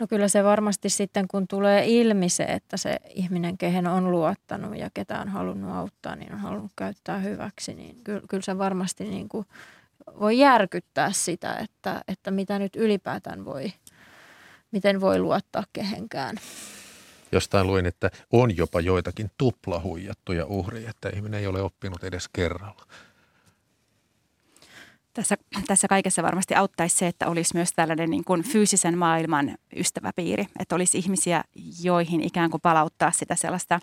No kyllä se varmasti sitten, kun tulee ilmi se, että se ihminen, kehen on luottanut ja ketä on halunnut auttaa, niin on halunnut käyttää hyväksi, niin kyllä, kyllä se varmasti niin kuin voi järkyttää sitä, että, että mitä nyt ylipäätään voi, miten voi luottaa kehenkään. Jostain luin, että on jopa joitakin tuplahuijattuja uhreja, että ihminen ei ole oppinut edes kerralla. Tässä, tässä kaikessa varmasti auttaisi se, että olisi myös tällainen niin kuin fyysisen maailman ystäväpiiri. Että olisi ihmisiä, joihin ikään kuin palauttaa sitä sellaista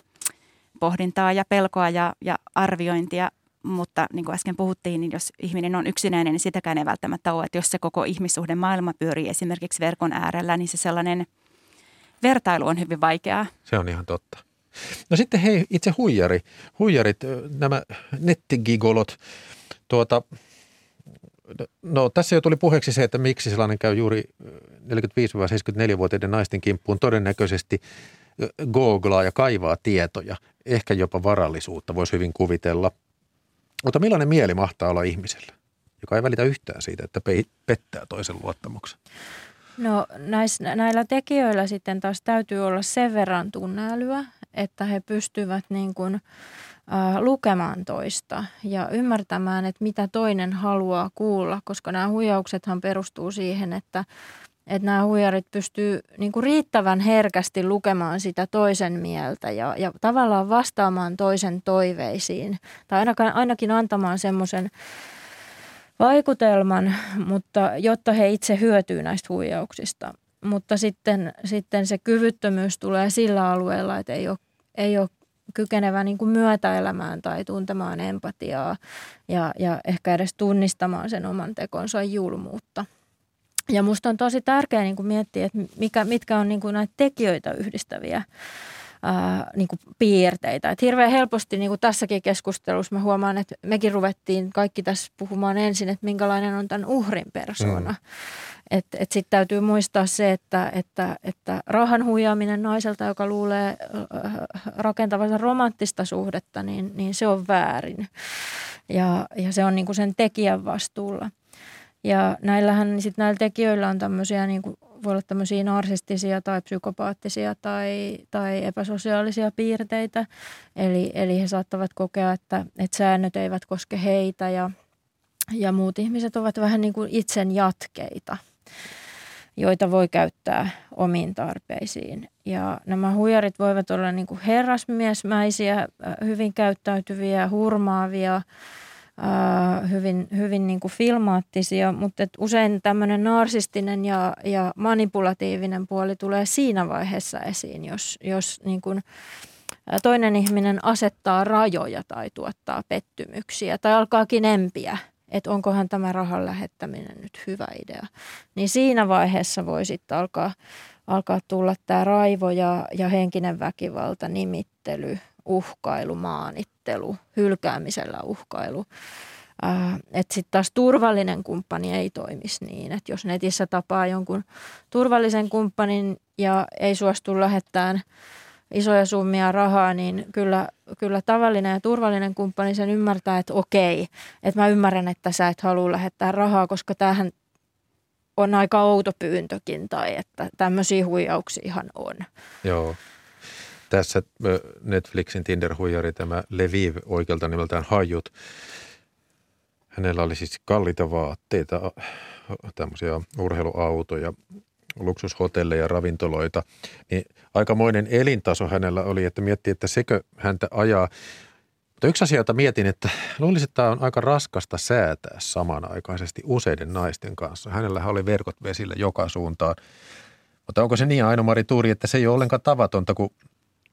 pohdintaa ja pelkoa ja, ja arviointia. Mutta niin kuin äsken puhuttiin, niin jos ihminen on yksinäinen, niin sitäkään ei välttämättä ole. Että jos se koko ihmissuhde maailma pyörii esimerkiksi verkon äärellä, niin se sellainen vertailu on hyvin vaikeaa. Se on ihan totta. No sitten hei, itse huijari. Huijarit, nämä nettigigolot, tuota, No tässä jo tuli puheeksi se, että miksi sellainen käy juuri 45-74-vuotiaiden naisten kimppuun todennäköisesti googlaa ja kaivaa tietoja, ehkä jopa varallisuutta voisi hyvin kuvitella. Mutta millainen mieli mahtaa olla ihmisellä, joka ei välitä yhtään siitä, että pettää toisen luottamuksen? No näis, näillä tekijöillä sitten taas täytyy olla sen verran tunneälyä, että he pystyvät niin kuin – lukemaan toista ja ymmärtämään, että mitä toinen haluaa kuulla, koska nämä huijauksethan perustuu siihen, että, että nämä huijarit pystyy niin kuin riittävän herkästi lukemaan sitä toisen mieltä ja, ja tavallaan vastaamaan toisen toiveisiin tai ainakin, ainakin antamaan semmoisen vaikutelman, mutta jotta he itse hyötyy näistä huijauksista. Mutta sitten, sitten se kyvyttömyys tulee sillä alueella, että ei ole, ei ole kykenevä niin kuin myötäelämään tai tuntemaan empatiaa ja, ja ehkä edes tunnistamaan sen oman tekonsa julmuutta. Ja musta on tosi tärkeää niin kuin miettiä, että mikä, mitkä on niin kuin näitä tekijöitä yhdistäviä ää, niin kuin piirteitä. Et hirveän helposti niin kuin tässäkin keskustelussa mä huomaan, että mekin ruvettiin kaikki tässä puhumaan ensin, että minkälainen on tämän uhrin persona. Mm. Että et sitten täytyy muistaa se, että, että, että rahan huijaaminen naiselta, joka luulee rakentavansa romanttista suhdetta, niin, niin se on väärin. Ja, ja se on niin kuin sen tekijän vastuulla. Ja näillähän niin sit näillä tekijöillä on tämmöisiä, niin kuin, voi olla tämmöisiä narsistisia tai psykopaattisia tai, tai epäsosiaalisia piirteitä. Eli, eli he saattavat kokea, että, että säännöt eivät koske heitä ja, ja muut ihmiset ovat vähän niin kuin itsen jatkeita joita voi käyttää omiin tarpeisiin. Ja nämä huijarit voivat olla niin kuin herrasmiesmäisiä, hyvin käyttäytyviä, hurmaavia, hyvin, hyvin niin kuin filmaattisia, mutta et usein tämmöinen narsistinen ja, ja manipulatiivinen puoli tulee siinä vaiheessa esiin, jos, jos niin kuin toinen ihminen asettaa rajoja tai tuottaa pettymyksiä tai alkaakin empiä, että onkohan tämä rahan lähettäminen nyt hyvä idea. Niin siinä vaiheessa voi sitten alkaa, alkaa tulla tämä raivo ja, ja henkinen väkivalta, nimittely, uhkailu, maanittelu, hylkäämisellä uhkailu. Että sitten taas turvallinen kumppani ei toimisi niin, että jos netissä tapaa jonkun turvallisen kumppanin ja ei suostu lähettämään isoja summia rahaa, niin kyllä, kyllä tavallinen ja turvallinen kumppani sen ymmärtää, että okei, että mä ymmärrän, että sä et halua lähettää rahaa, koska tämähän on aika outo pyyntökin tai että tämmöisiä huijauksiahan on. Joo. Tässä Netflixin Tinder-huijari, tämä Leviv oikealta nimeltään Hajut. Hänellä oli siis kalliita vaatteita, tämmöisiä urheiluautoja, luksushotelleja, ravintoloita. Niin aikamoinen elintaso hänellä oli, että miettii, että sekö häntä ajaa. Mutta yksi asia, jota mietin, että luulisin, että tämä on aika raskasta säätää samanaikaisesti useiden naisten kanssa. Hänellä oli verkot vesillä joka suuntaan. Mutta onko se niin, Aino-Mari Tuuri, että se ei ole ollenkaan tavatonta, kun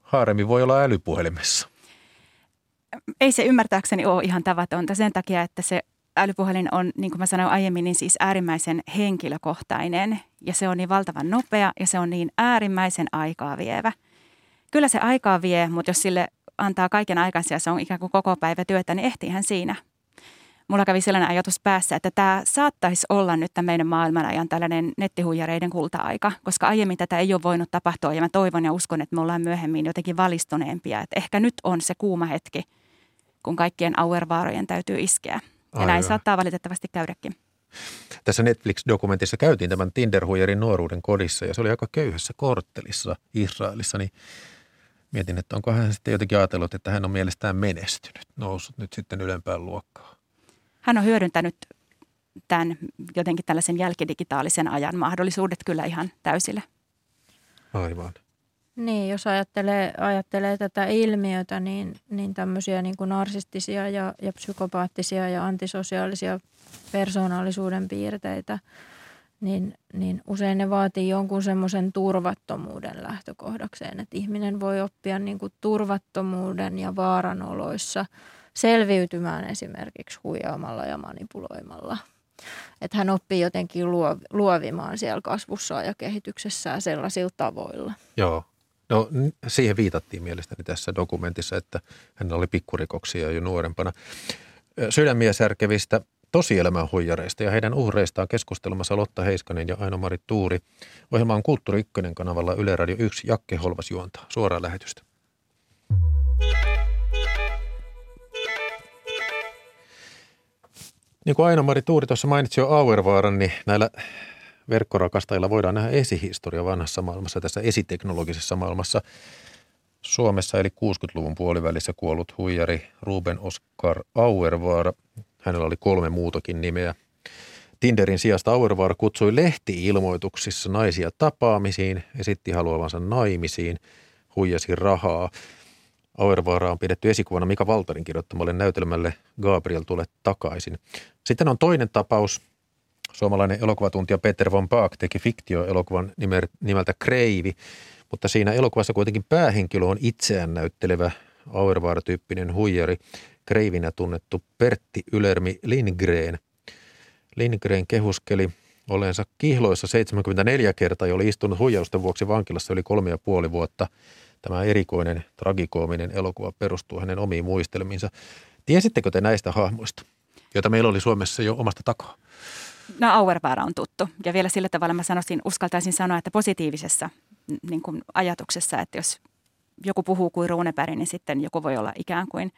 haaremi voi olla älypuhelimessa? Ei se ymmärtääkseni ole ihan tavatonta sen takia, että se älypuhelin on, niin kuin mä sanoin aiemmin, niin siis äärimmäisen henkilökohtainen ja se on niin valtavan nopea ja se on niin äärimmäisen aikaa vievä. Kyllä se aikaa vie, mutta jos sille antaa kaiken aikansa ja se on ikään kuin koko päivä työtä, niin ehtiihän siinä. Mulla kävi sellainen ajatus päässä, että tämä saattaisi olla nyt tämän meidän maailman ajan tällainen nettihuijareiden kulta-aika, koska aiemmin tätä ei ole voinut tapahtua ja mä toivon ja uskon, että me ollaan myöhemmin jotenkin valistuneempia. Että ehkä nyt on se kuuma hetki, kun kaikkien auervaarojen täytyy iskeä. Ja Aivan. näin saattaa valitettavasti käydäkin. Tässä Netflix-dokumentissa käytiin tämän Tinder-huijarin nuoruuden kodissa ja se oli aika köyhässä korttelissa Israelissa, niin mietin, että onko hän sitten jotenkin ajatellut, että hän on mielestään menestynyt, noussut nyt sitten ylempään luokkaan. Hän on hyödyntänyt tämän jotenkin tällaisen jälkidigitaalisen ajan mahdollisuudet kyllä ihan täysille. Aivan. Niin, jos ajattelee, ajattelee tätä ilmiötä, niin, niin tämmöisiä niin kuin narsistisia ja, ja psykopaattisia ja antisosiaalisia persoonallisuuden piirteitä, niin, niin usein ne vaatii jonkun semmoisen turvattomuuden lähtökohdakseen, että ihminen voi oppia niin kuin turvattomuuden ja vaaranoloissa selviytymään esimerkiksi huijaamalla ja manipuloimalla. Että hän oppii jotenkin luovimaan siellä kasvussaan ja kehityksessään sellaisilla tavoilla. Joo, No siihen viitattiin mielestäni tässä dokumentissa, että hän oli pikkurikoksia jo nuorempana. Sydämiä särkevistä tosielämän huijareista ja heidän uhreistaan keskustelemassa Lotta Heiskanen ja Aino-Mari Tuuri. Ohjelma on Kulttuuri Ykkönen kanavalla Yle Radio 1. Jakke Holvas juontaa suoraan lähetystä. Niin kuin Aino-Mari Tuuri tuossa mainitsi jo Auervaaran, niin näillä verkkorakastajilla voidaan nähdä esihistoria vanhassa maailmassa, tässä esiteknologisessa maailmassa. Suomessa eli 60-luvun puolivälissä kuollut huijari Ruben Oscar Auervaara. Hänellä oli kolme muutakin nimeä. Tinderin sijasta Auervaara kutsui lehti-ilmoituksissa naisia tapaamisiin, esitti haluavansa naimisiin, huijasi rahaa. Auervaara on pidetty esikuvana Mika Valtarin kirjoittamalle näytelmälle Gabriel tule takaisin. Sitten on toinen tapaus, Suomalainen elokuvatuntija Peter von Baak teki fiktioelokuvan nimeltä Kreivi, mutta siinä elokuvassa kuitenkin päähenkilö on itseään näyttelevä Auervaara-tyyppinen huijari, Kreivinä tunnettu Pertti Ylermi Lindgren. Lindgren kehuskeli olensa kihloissa 74 kertaa ja oli istunut huijausten vuoksi vankilassa yli kolme ja puoli vuotta. Tämä erikoinen, tragikoominen elokuva perustuu hänen omiin muistelmiinsa. Tiesittekö te näistä hahmoista, joita meillä oli Suomessa jo omasta takaa? No Auervaara on tuttu ja vielä sillä tavalla mä sanoisin, uskaltaisin sanoa, että positiivisessa niin kuin ajatuksessa, että jos joku puhuu kuin Runeberg, niin sitten joku voi olla ikään kuin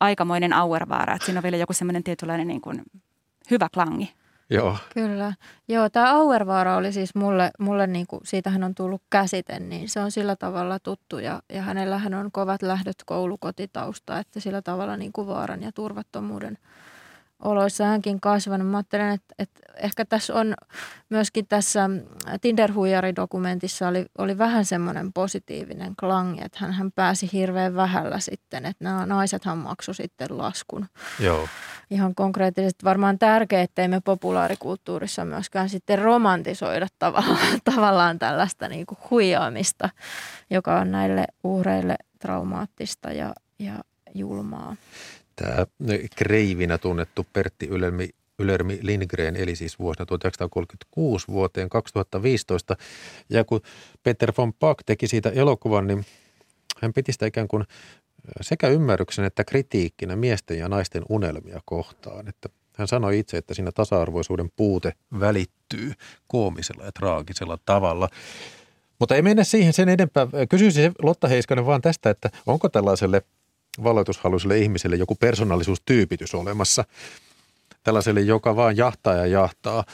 aikamoinen Auervaara. Että siinä on vielä joku semmoinen tietynlainen niin kuin hyvä klangi. Joo. Kyllä. Joo, tämä Auervaara oli siis mulle, mulle niin kuin, siitähän on tullut käsite, niin se on sillä tavalla tuttu ja, ja hänellähän on kovat lähdöt koulukotitausta, että sillä tavalla niin kuin vaaran ja turvattomuuden – oloissa hänkin kasvanut. Mä ajattelen, että, että ehkä tässä on myöskin tässä tinder dokumentissa oli, oli vähän semmoinen positiivinen klangi, että hän, hän pääsi hirveän vähällä sitten, että nämä naisethan maksoi sitten laskun. Joo. Ihan konkreettisesti varmaan tärkeää, ettei me populaarikulttuurissa myöskään sitten romantisoida tavallaan, tavallaan tällaista niin kuin huijaamista, joka on näille uhreille traumaattista ja, ja julmaa. Tämä kreivinä tunnettu Pertti Ylelmi, Ylermi Lindgren eli siis vuosina 1936 vuoteen 2015. Ja kun Peter von Pack teki siitä elokuvan, niin hän piti sitä ikään kuin sekä ymmärryksen että kritiikkinä miesten ja naisten unelmia kohtaan. Että hän sanoi itse, että siinä tasa-arvoisuuden puute välittyy koomisella ja traagisella tavalla. Mutta ei mennä siihen sen enempää. Kysyisin Lotta Heiskanen vaan tästä, että onko tällaiselle – valloitushaluiselle ihmiselle joku persoonallisuustyypitys olemassa. Tällaiselle, joka vaan jahtaa ja jahtaa.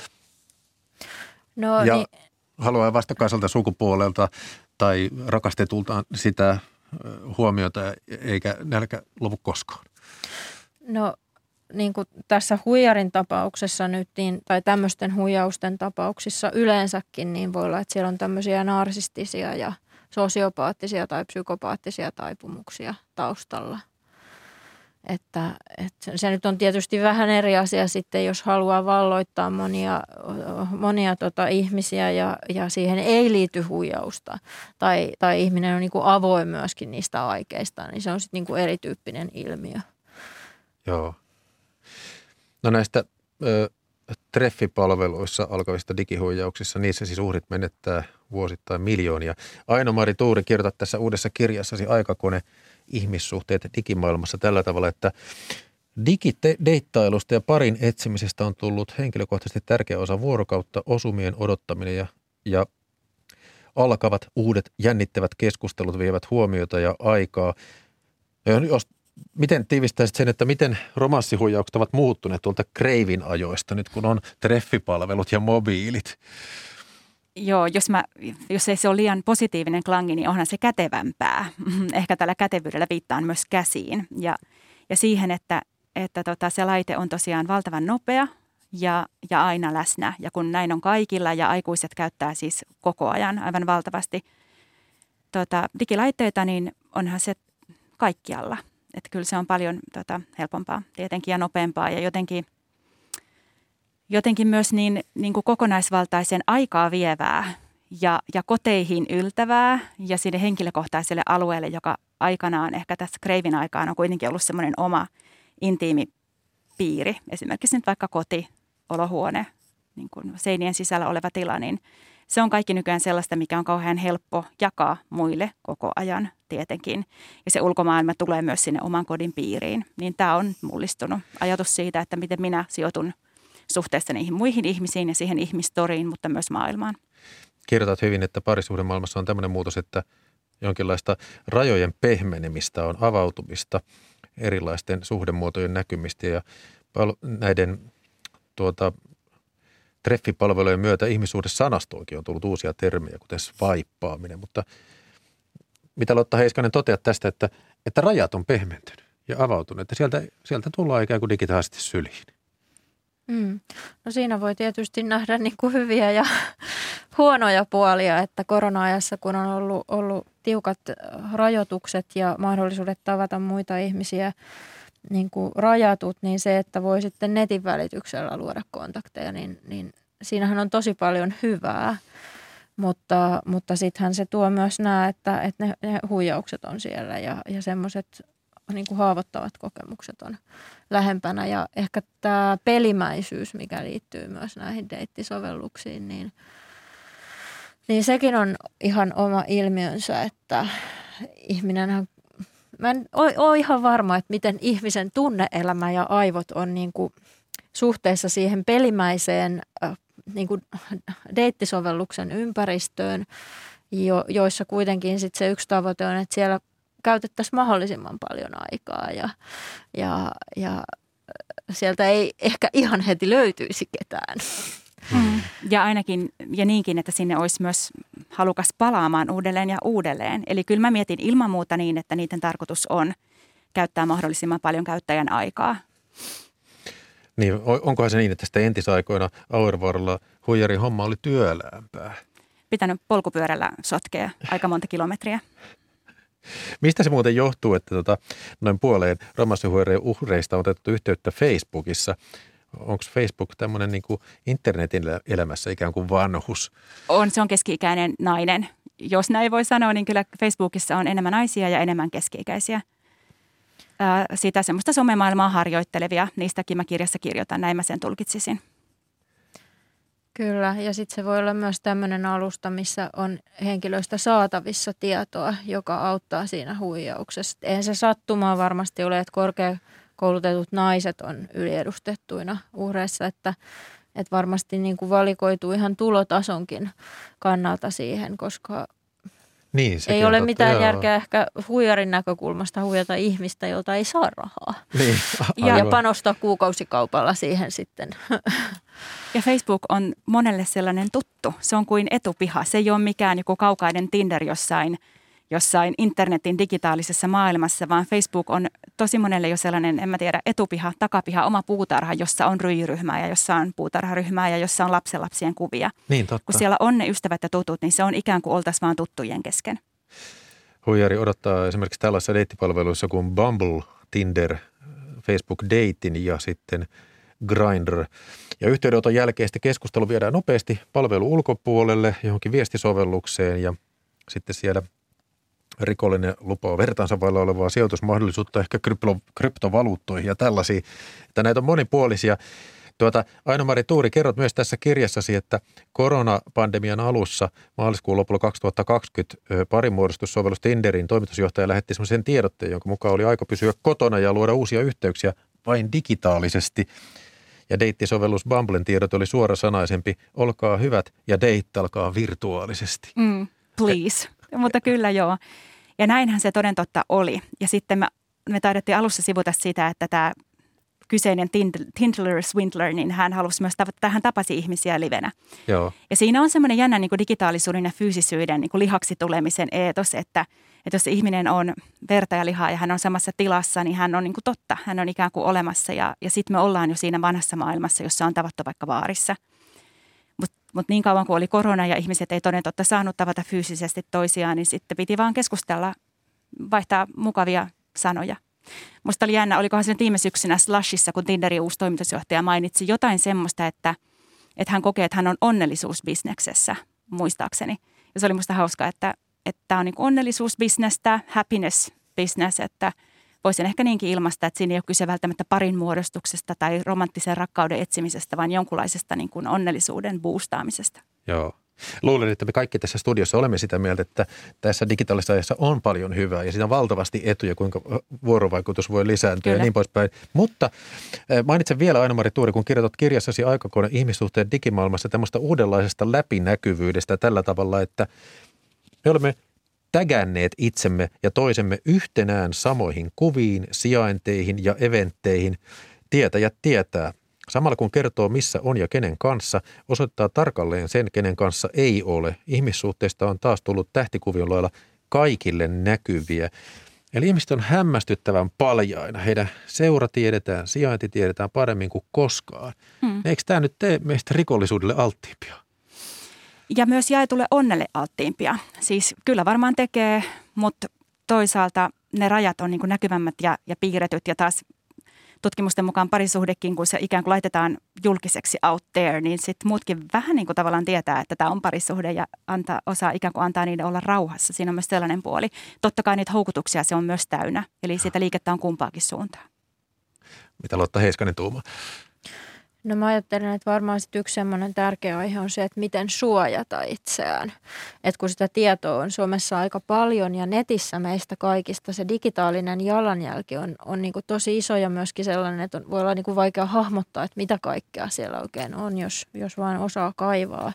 No, ja niin. haluaa vastakaiselta sukupuolelta tai rakastetultaan sitä huomiota eikä nälkä lopu koskaan. No niin kuin tässä huijarin tapauksessa nyt, niin, tai tämmöisten huijausten tapauksissa yleensäkin, niin voi olla, että siellä on tämmöisiä narsistisia ja – sosiopaattisia tai psykopaattisia taipumuksia taustalla. Että, että se nyt on tietysti vähän eri asia sitten, jos haluaa valloittaa monia, monia tota ihmisiä ja, ja siihen ei liity huijausta. Tai, tai ihminen on niin kuin avoin myöskin niistä aikeista, niin se on sitten niin kuin erityyppinen ilmiö. Joo. No näistä ö, treffipalveluissa alkavista digihuijauksissa, niissä siis uhrit menettää vuosittain miljoonia. Aino-Mari Tuuri kirjoittaa tässä uudessa kirjassasi Aikakone ihmissuhteet digimaailmassa tällä tavalla, että digideittailusta ja parin etsimisestä on tullut henkilökohtaisesti tärkeä osa vuorokautta osumien odottaminen ja, ja alkavat uudet jännittävät keskustelut vievät huomiota ja aikaa. Ja jos miten tiivistäisit sen, että miten romanssihuijaukset ovat muuttuneet tuolta Kreivin ajoista nyt, kun on treffipalvelut ja mobiilit? Joo, jos, mä, jos ei se ole liian positiivinen klangi, niin onhan se kätevämpää. Ehkä tällä kätevyydellä viittaan myös käsiin ja, ja siihen, että, että tota, se laite on tosiaan valtavan nopea ja, ja aina läsnä. Ja kun näin on kaikilla ja aikuiset käyttää siis koko ajan aivan valtavasti tota, digilaitteita, niin onhan se kaikkialla – että kyllä se on paljon tota, helpompaa tietenkin ja nopeampaa ja jotenkin, jotenkin myös niin, niin kuin kokonaisvaltaisen aikaa vievää ja, ja koteihin yltävää ja sinne henkilökohtaiselle alueelle, joka aikanaan ehkä tässä kreivin aikaan on kuitenkin ollut semmoinen oma intiimi piiri. Esimerkiksi nyt vaikka koti, olohuone, niin kuin seinien sisällä oleva tila, niin se on kaikki nykyään sellaista, mikä on kauhean helppo jakaa muille koko ajan tietenkin. Ja se ulkomaailma tulee myös sinne oman kodin piiriin. Niin tämä on mullistunut. Ajatus siitä, että miten minä sijoitun suhteessa niihin muihin ihmisiin ja siihen ihmistoriin, mutta myös maailmaan. Kirjoitat hyvin, että parisuhdemaailmassa on tämmöinen muutos, että jonkinlaista rajojen pehmenemistä on avautumista, erilaisten suhdemuotojen näkymistä ja näiden tuota, treffipalvelujen myötä ihmissuhdesanastoonkin on tullut uusia termejä, kuten swipeaaminen, mutta mitä Lotta Heiskanen toteaa tästä, että, että rajat on pehmentynyt ja avautunut, että sieltä, sieltä tullaan ikään kuin digitaalisesti syliin. Mm. No siinä voi tietysti nähdä niin kuin hyviä ja huonoja puolia, että korona-ajassa kun on ollut, ollut tiukat rajoitukset ja mahdollisuudet tavata muita ihmisiä niin kuin rajatut, niin se, että voi sitten netin välityksellä luoda kontakteja, niin, niin siinähän on tosi paljon hyvää. Mutta, mutta sittenhän se tuo myös nämä, että, että ne, ne huijaukset on siellä ja, ja semmoiset niin kuin haavoittavat kokemukset on lähempänä. Ja ehkä tämä pelimäisyys, mikä liittyy myös näihin deittisovelluksiin, niin, niin sekin on ihan oma ilmiönsä, että ihminenhän mä en ole ihan varma, että miten ihmisen tunneelämä ja aivot on niin kuin suhteessa siihen pelimäiseen niin kuin deittisovelluksen ympäristöön, jo, joissa kuitenkin sit se yksi tavoite on, että siellä käytettäisiin mahdollisimman paljon aikaa ja, ja, ja sieltä ei ehkä ihan heti löytyisi ketään. Mm. Ja ainakin, ja niinkin, että sinne olisi myös halukas palaamaan uudelleen ja uudelleen. Eli kyllä mä mietin ilman muuta niin, että niiden tarkoitus on käyttää mahdollisimman paljon käyttäjän aikaa. Niin, onkohan se niin, että sitä entisaikoina Auervaaralla huijarin homma oli työläämpää? Pitänyt polkupyörällä sotkea aika monta kilometriä. Mistä se muuten johtuu, että tota, noin puoleen romassihuijarien uhreista on otettu yhteyttä Facebookissa – onko Facebook tämmöinen niin internetin elämässä ikään kuin vanhus? On, se on keski-ikäinen nainen. Jos näin voi sanoa, niin kyllä Facebookissa on enemmän naisia ja enemmän keski-ikäisiä. sitä semmoista somemaailmaa harjoittelevia, niistäkin mä kirjassa kirjoitan, näin mä sen tulkitsisin. Kyllä, ja sitten se voi olla myös tämmöinen alusta, missä on henkilöistä saatavissa tietoa, joka auttaa siinä huijauksessa. Eihän se sattumaa varmasti ole, että korkea koulutetut naiset on yliedustettuina uhreissa, että, että varmasti niin kuin valikoituu ihan tulotasonkin kannalta siihen, koska niin, ei ole totta, mitään joo. järkeä ehkä huijarin näkökulmasta huijata ihmistä, jolta ei saa rahaa. Niin, ja, ja panostaa kuukausikaupalla siihen sitten. Ja Facebook on monelle sellainen tuttu. Se on kuin etupiha. Se ei ole mikään joku kaukainen Tinder jossain – jossain internetin digitaalisessa maailmassa, vaan Facebook on tosi monelle jo sellainen, en mä tiedä, etupiha, takapiha, oma puutarha, jossa on ryijyryhmää ja jossa on puutarharyhmää ja jossa on lapsenlapsien kuvia. Niin, totta. Kun siellä on ne ystävät ja tutut, niin se on ikään kuin oltaisiin vaan tuttujen kesken. Huijari odottaa esimerkiksi tällaisissa deittipalveluissa kuin Bumble, Tinder, Facebook Dating ja sitten Grindr. Ja yhteydenoton jälkeen sitten keskustelu viedään nopeasti palvelu ulkopuolelle johonkin viestisovellukseen ja sitten siellä rikollinen lupaa vertaansa vailla olevaa sijoitusmahdollisuutta ehkä krypto, kryptovaluuttoihin ja tällaisia. Että näitä on monipuolisia. Tuota, Aino-Mari Tuuri, kerrot myös tässä kirjassasi, että koronapandemian alussa maaliskuun lopulla 2020 parimuodostussovellus Tinderin toimitusjohtaja lähetti sellaisen tiedotteen, jonka mukaan oli aika pysyä kotona ja luoda uusia yhteyksiä vain digitaalisesti. Ja deittisovellus Bumblen tiedot oli suorasanaisempi, olkaa hyvät ja deittailkaa virtuaalisesti. Mm, please, mutta kyllä joo. Ja näinhän se toden totta oli. Ja sitten me, me taidettiin alussa sivuta sitä, että tämä kyseinen Tindler Swindler, niin hän halusi myös tavata, hän tapasi ihmisiä livenä. Joo. Ja siinä on semmoinen jännä niin kuin digitaalisuuden ja fyysisyyden niin kuin lihaksi tulemisen eetos, että, että jos ihminen on verta ja lihaa ja hän on samassa tilassa, niin hän on niin kuin totta, hän on ikään kuin olemassa ja, ja sitten me ollaan jo siinä vanhassa maailmassa, jossa on tavattu vaikka vaarissa. Mutta mut niin kauan kuin oli korona ja ihmiset ei toden totta saanut tavata fyysisesti toisiaan, niin sitten piti vaan keskustella, vaihtaa mukavia sanoja – Musta oli jännä, olikohan se viime syksynä Slashissa, kun Tinderin uusi toimitusjohtaja mainitsi jotain semmoista, että, että hän kokee, että hän on onnellisuusbisneksessä, muistaakseni. Ja se oli musta hauska, että tämä on niin onnellisuusbisnestä, happiness business, että voisin ehkä niinkin ilmaista, että siinä ei ole kyse välttämättä parin muodostuksesta tai romanttisen rakkauden etsimisestä, vaan jonkunlaisesta niin kuin onnellisuuden boostaamisesta. Joo. Luulen, että me kaikki tässä studiossa olemme sitä mieltä, että tässä digitaalisessa ajassa on paljon hyvää ja siinä on valtavasti etuja, kuinka vuorovaikutus voi lisääntyä Kyllä. ja niin poispäin. Mutta mainitsen vielä Aino-Mari Tuuri, kun kirjoitat kirjassasi aikakone ihmissuhteen digimaailmassa tämmöistä uudenlaisesta läpinäkyvyydestä tällä tavalla, että me olemme tägänneet itsemme ja toisemme yhtenään samoihin kuviin, sijainteihin ja eventteihin. Tietäjät tietää, Samalla kun kertoo missä on ja kenen kanssa, osoittaa tarkalleen sen, kenen kanssa ei ole. Ihmissuhteista on taas tullut tähtikuvion lailla kaikille näkyviä. Eli ihmiset on hämmästyttävän paljaina. Heidän seura tiedetään, sijainti tiedetään paremmin kuin koskaan. Hmm. Eikö tämä nyt tee meistä rikollisuudelle alttiimpia? Ja myös jaetulle onnelle alttiimpia. Siis kyllä varmaan tekee, mutta toisaalta ne rajat on niin näkyvämmät ja, ja piirretyt ja taas tutkimusten mukaan parisuhdekin, kun se ikään kuin laitetaan julkiseksi out there, niin sitten muutkin vähän niin kuin tavallaan tietää, että tämä on parisuhde ja antaa, osaa ikään kuin antaa niiden olla rauhassa. Siinä on myös sellainen puoli. Totta kai niitä houkutuksia se on myös täynnä, eli sitä liikettä on kumpaakin suuntaan. Mitä Lotta Heiskanen tuumaa? No mä ajattelen, että varmaan sit yksi semmoinen tärkeä aihe on se, että miten suojata itseään. Että kun sitä tietoa on Suomessa aika paljon ja netissä meistä kaikista se digitaalinen jalanjälki on, on niin tosi iso ja myöskin sellainen, että on, voi olla niin vaikea hahmottaa, että mitä kaikkea siellä oikein on, jos, jos vaan osaa kaivaa.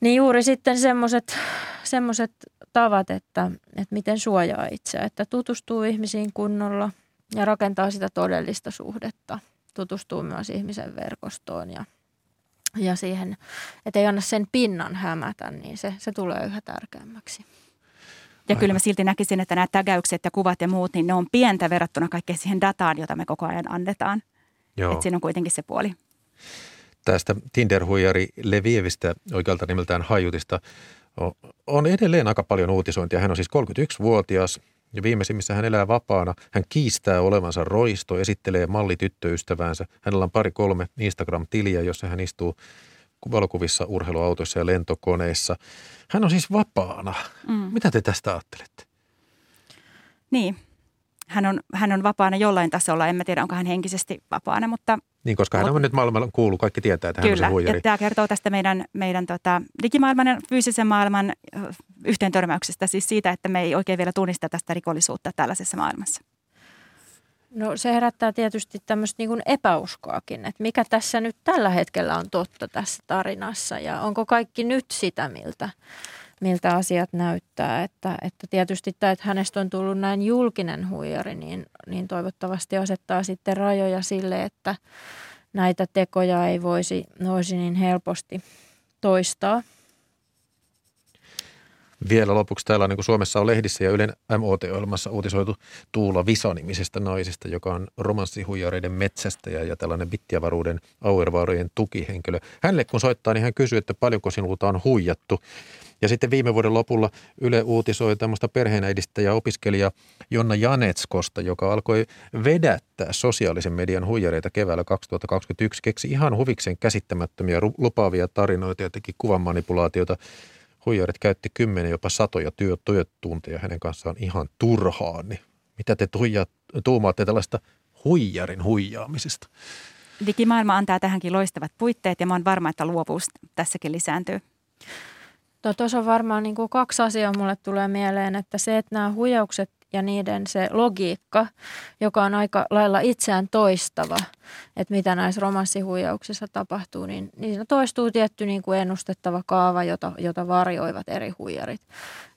Niin juuri sitten semmoiset semmoset tavat, että, että miten suojaa itseä, että tutustuu ihmisiin kunnolla ja rakentaa sitä todellista suhdetta – tutustuu myös ihmisen verkostoon ja, ja siihen, että ei anna sen pinnan hämätä, niin se, se tulee yhä tärkeämmäksi. Ja kyllä mä silti näkisin, että nämä tägäykset ja kuvat ja muut, niin ne on pientä verrattuna kaikkeen siihen dataan, jota me koko ajan annetaan. Joo. Että siinä on kuitenkin se puoli. Tästä Tinder-huijari Levievistä, oikealta nimeltään Hajutista, on edelleen aika paljon uutisointia. Hän on siis 31-vuotias, ja viimeisimmissä hän elää vapaana. Hän kiistää olevansa roisto, esittelee mallityttöystäväänsä. Hänellä on pari-kolme Instagram-tiliä, jossa hän istuu valokuvissa, urheiluautoissa ja lentokoneissa. Hän on siis vapaana. Mm. Mitä te tästä ajattelette? Niin, hän on, hän on vapaana jollain tasolla. En mä tiedä, onko hän henkisesti vapaana, mutta... Niin, koska hän on nyt maailmalla kuulu, kaikki tietää, että hän kyllä, on se huijari. ja tämä kertoo tästä meidän, meidän tota, digimaailman ja fyysisen maailman yhteen törmäyksestä, siis siitä, että me ei oikein vielä tunnista tästä rikollisuutta tällaisessa maailmassa. No se herättää tietysti tämmöistä niin epäuskoakin, että mikä tässä nyt tällä hetkellä on totta tässä tarinassa ja onko kaikki nyt sitä, miltä, miltä asiat näyttää. Että, että tietysti tämä, että hänestä on tullut näin julkinen huijari, niin, niin toivottavasti asettaa sitten rajoja sille, että näitä tekoja ei voisi, voisi niin helposti toistaa. Vielä lopuksi täällä niin kuin Suomessa on lehdissä ja Ylen MOT-ohjelmassa uutisoitu Tuula Visa-nimisestä naisesta, joka on romanssihuijareiden metsästäjä ja tällainen bittiavaruuden auervaarojen tukihenkilö. Hänelle kun soittaa, niin hän kysyy, että paljonko sinulta on huijattu. Ja sitten viime vuoden lopulla Yle uutisoi tämmöistä perheenäidistä ja opiskelija Jonna Janetskosta, joka alkoi vedättää sosiaalisen median huijareita keväällä 2021. Keksi ihan huviksen käsittämättömiä lupaavia tarinoita ja teki kuvan manipulaatiota huijarit käytti kymmenen jopa satoja työ, työtunteja hänen kanssaan ihan turhaan. Niin mitä te tuija, tuumaatte tällaista huijarin huijaamisesta? Digimaailma antaa tähänkin loistavat puitteet ja mä oon varma, että luovuus tässäkin lisääntyy. Tuossa on varmaan niin kuin kaksi asiaa mulle tulee mieleen, että se, että nämä huijaukset ja niiden se logiikka, joka on aika lailla itseään toistava, että mitä näissä romanssihuijauksissa tapahtuu, niin, niin siinä toistuu tietty niin kuin ennustettava kaava, jota, jota varjoivat eri huijarit.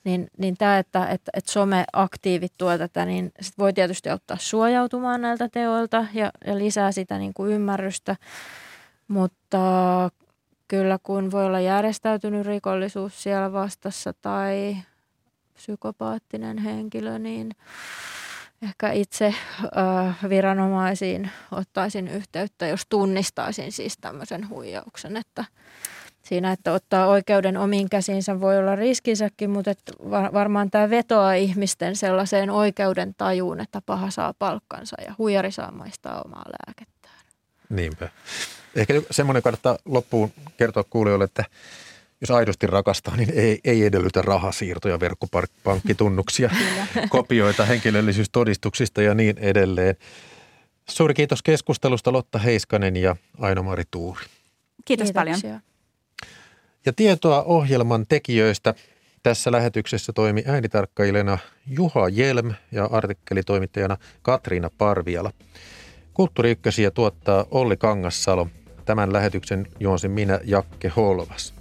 Niin, niin tämä, että, että, että someaktiivit tuo tätä, niin sit voi tietysti auttaa suojautumaan näiltä teoilta ja, ja lisää sitä niin kuin ymmärrystä, mutta kyllä kun voi olla järjestäytynyt rikollisuus siellä vastassa tai psykopaattinen henkilö, niin ehkä itse viranomaisiin ottaisin yhteyttä, jos tunnistaisin siis tämmöisen huijauksen, että siinä, että ottaa oikeuden omiin käsiinsä voi olla riskinsäkin, mutta että varmaan tämä vetoaa ihmisten sellaiseen oikeuden tajuun, että paha saa palkkansa ja huijari saa maistaa omaa lääkettään. Niinpä. Ehkä semmoinen kannattaa loppuun kertoa kuulijoille, että jos aidosti rakastaa, niin ei, ei edellytä rahasiirtoja, verkkopankkitunnuksia, kopioita henkilöllisyystodistuksista ja niin edelleen. Suuri kiitos keskustelusta Lotta Heiskanen ja Aino-Mari Tuuri. Kiitos Kiitoksia. paljon. Ja tietoa ohjelman tekijöistä tässä lähetyksessä toimi äänitarkkailijana Juha Jelm ja artikkelitoimittajana Katriina Parviala. Kulttuuri tuottaa Olli Kangassalo. Tämän lähetyksen juonsin minä Jakke Holvas.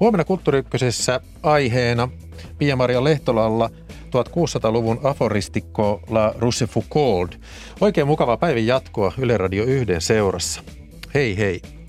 Huomenna Kulttuuri aiheena Pia-Maria Lehtolalla 1600-luvun aforistikko La Russe Foucault. Oikein mukava päivän jatkoa Yle Radio 1 seurassa. Hei hei!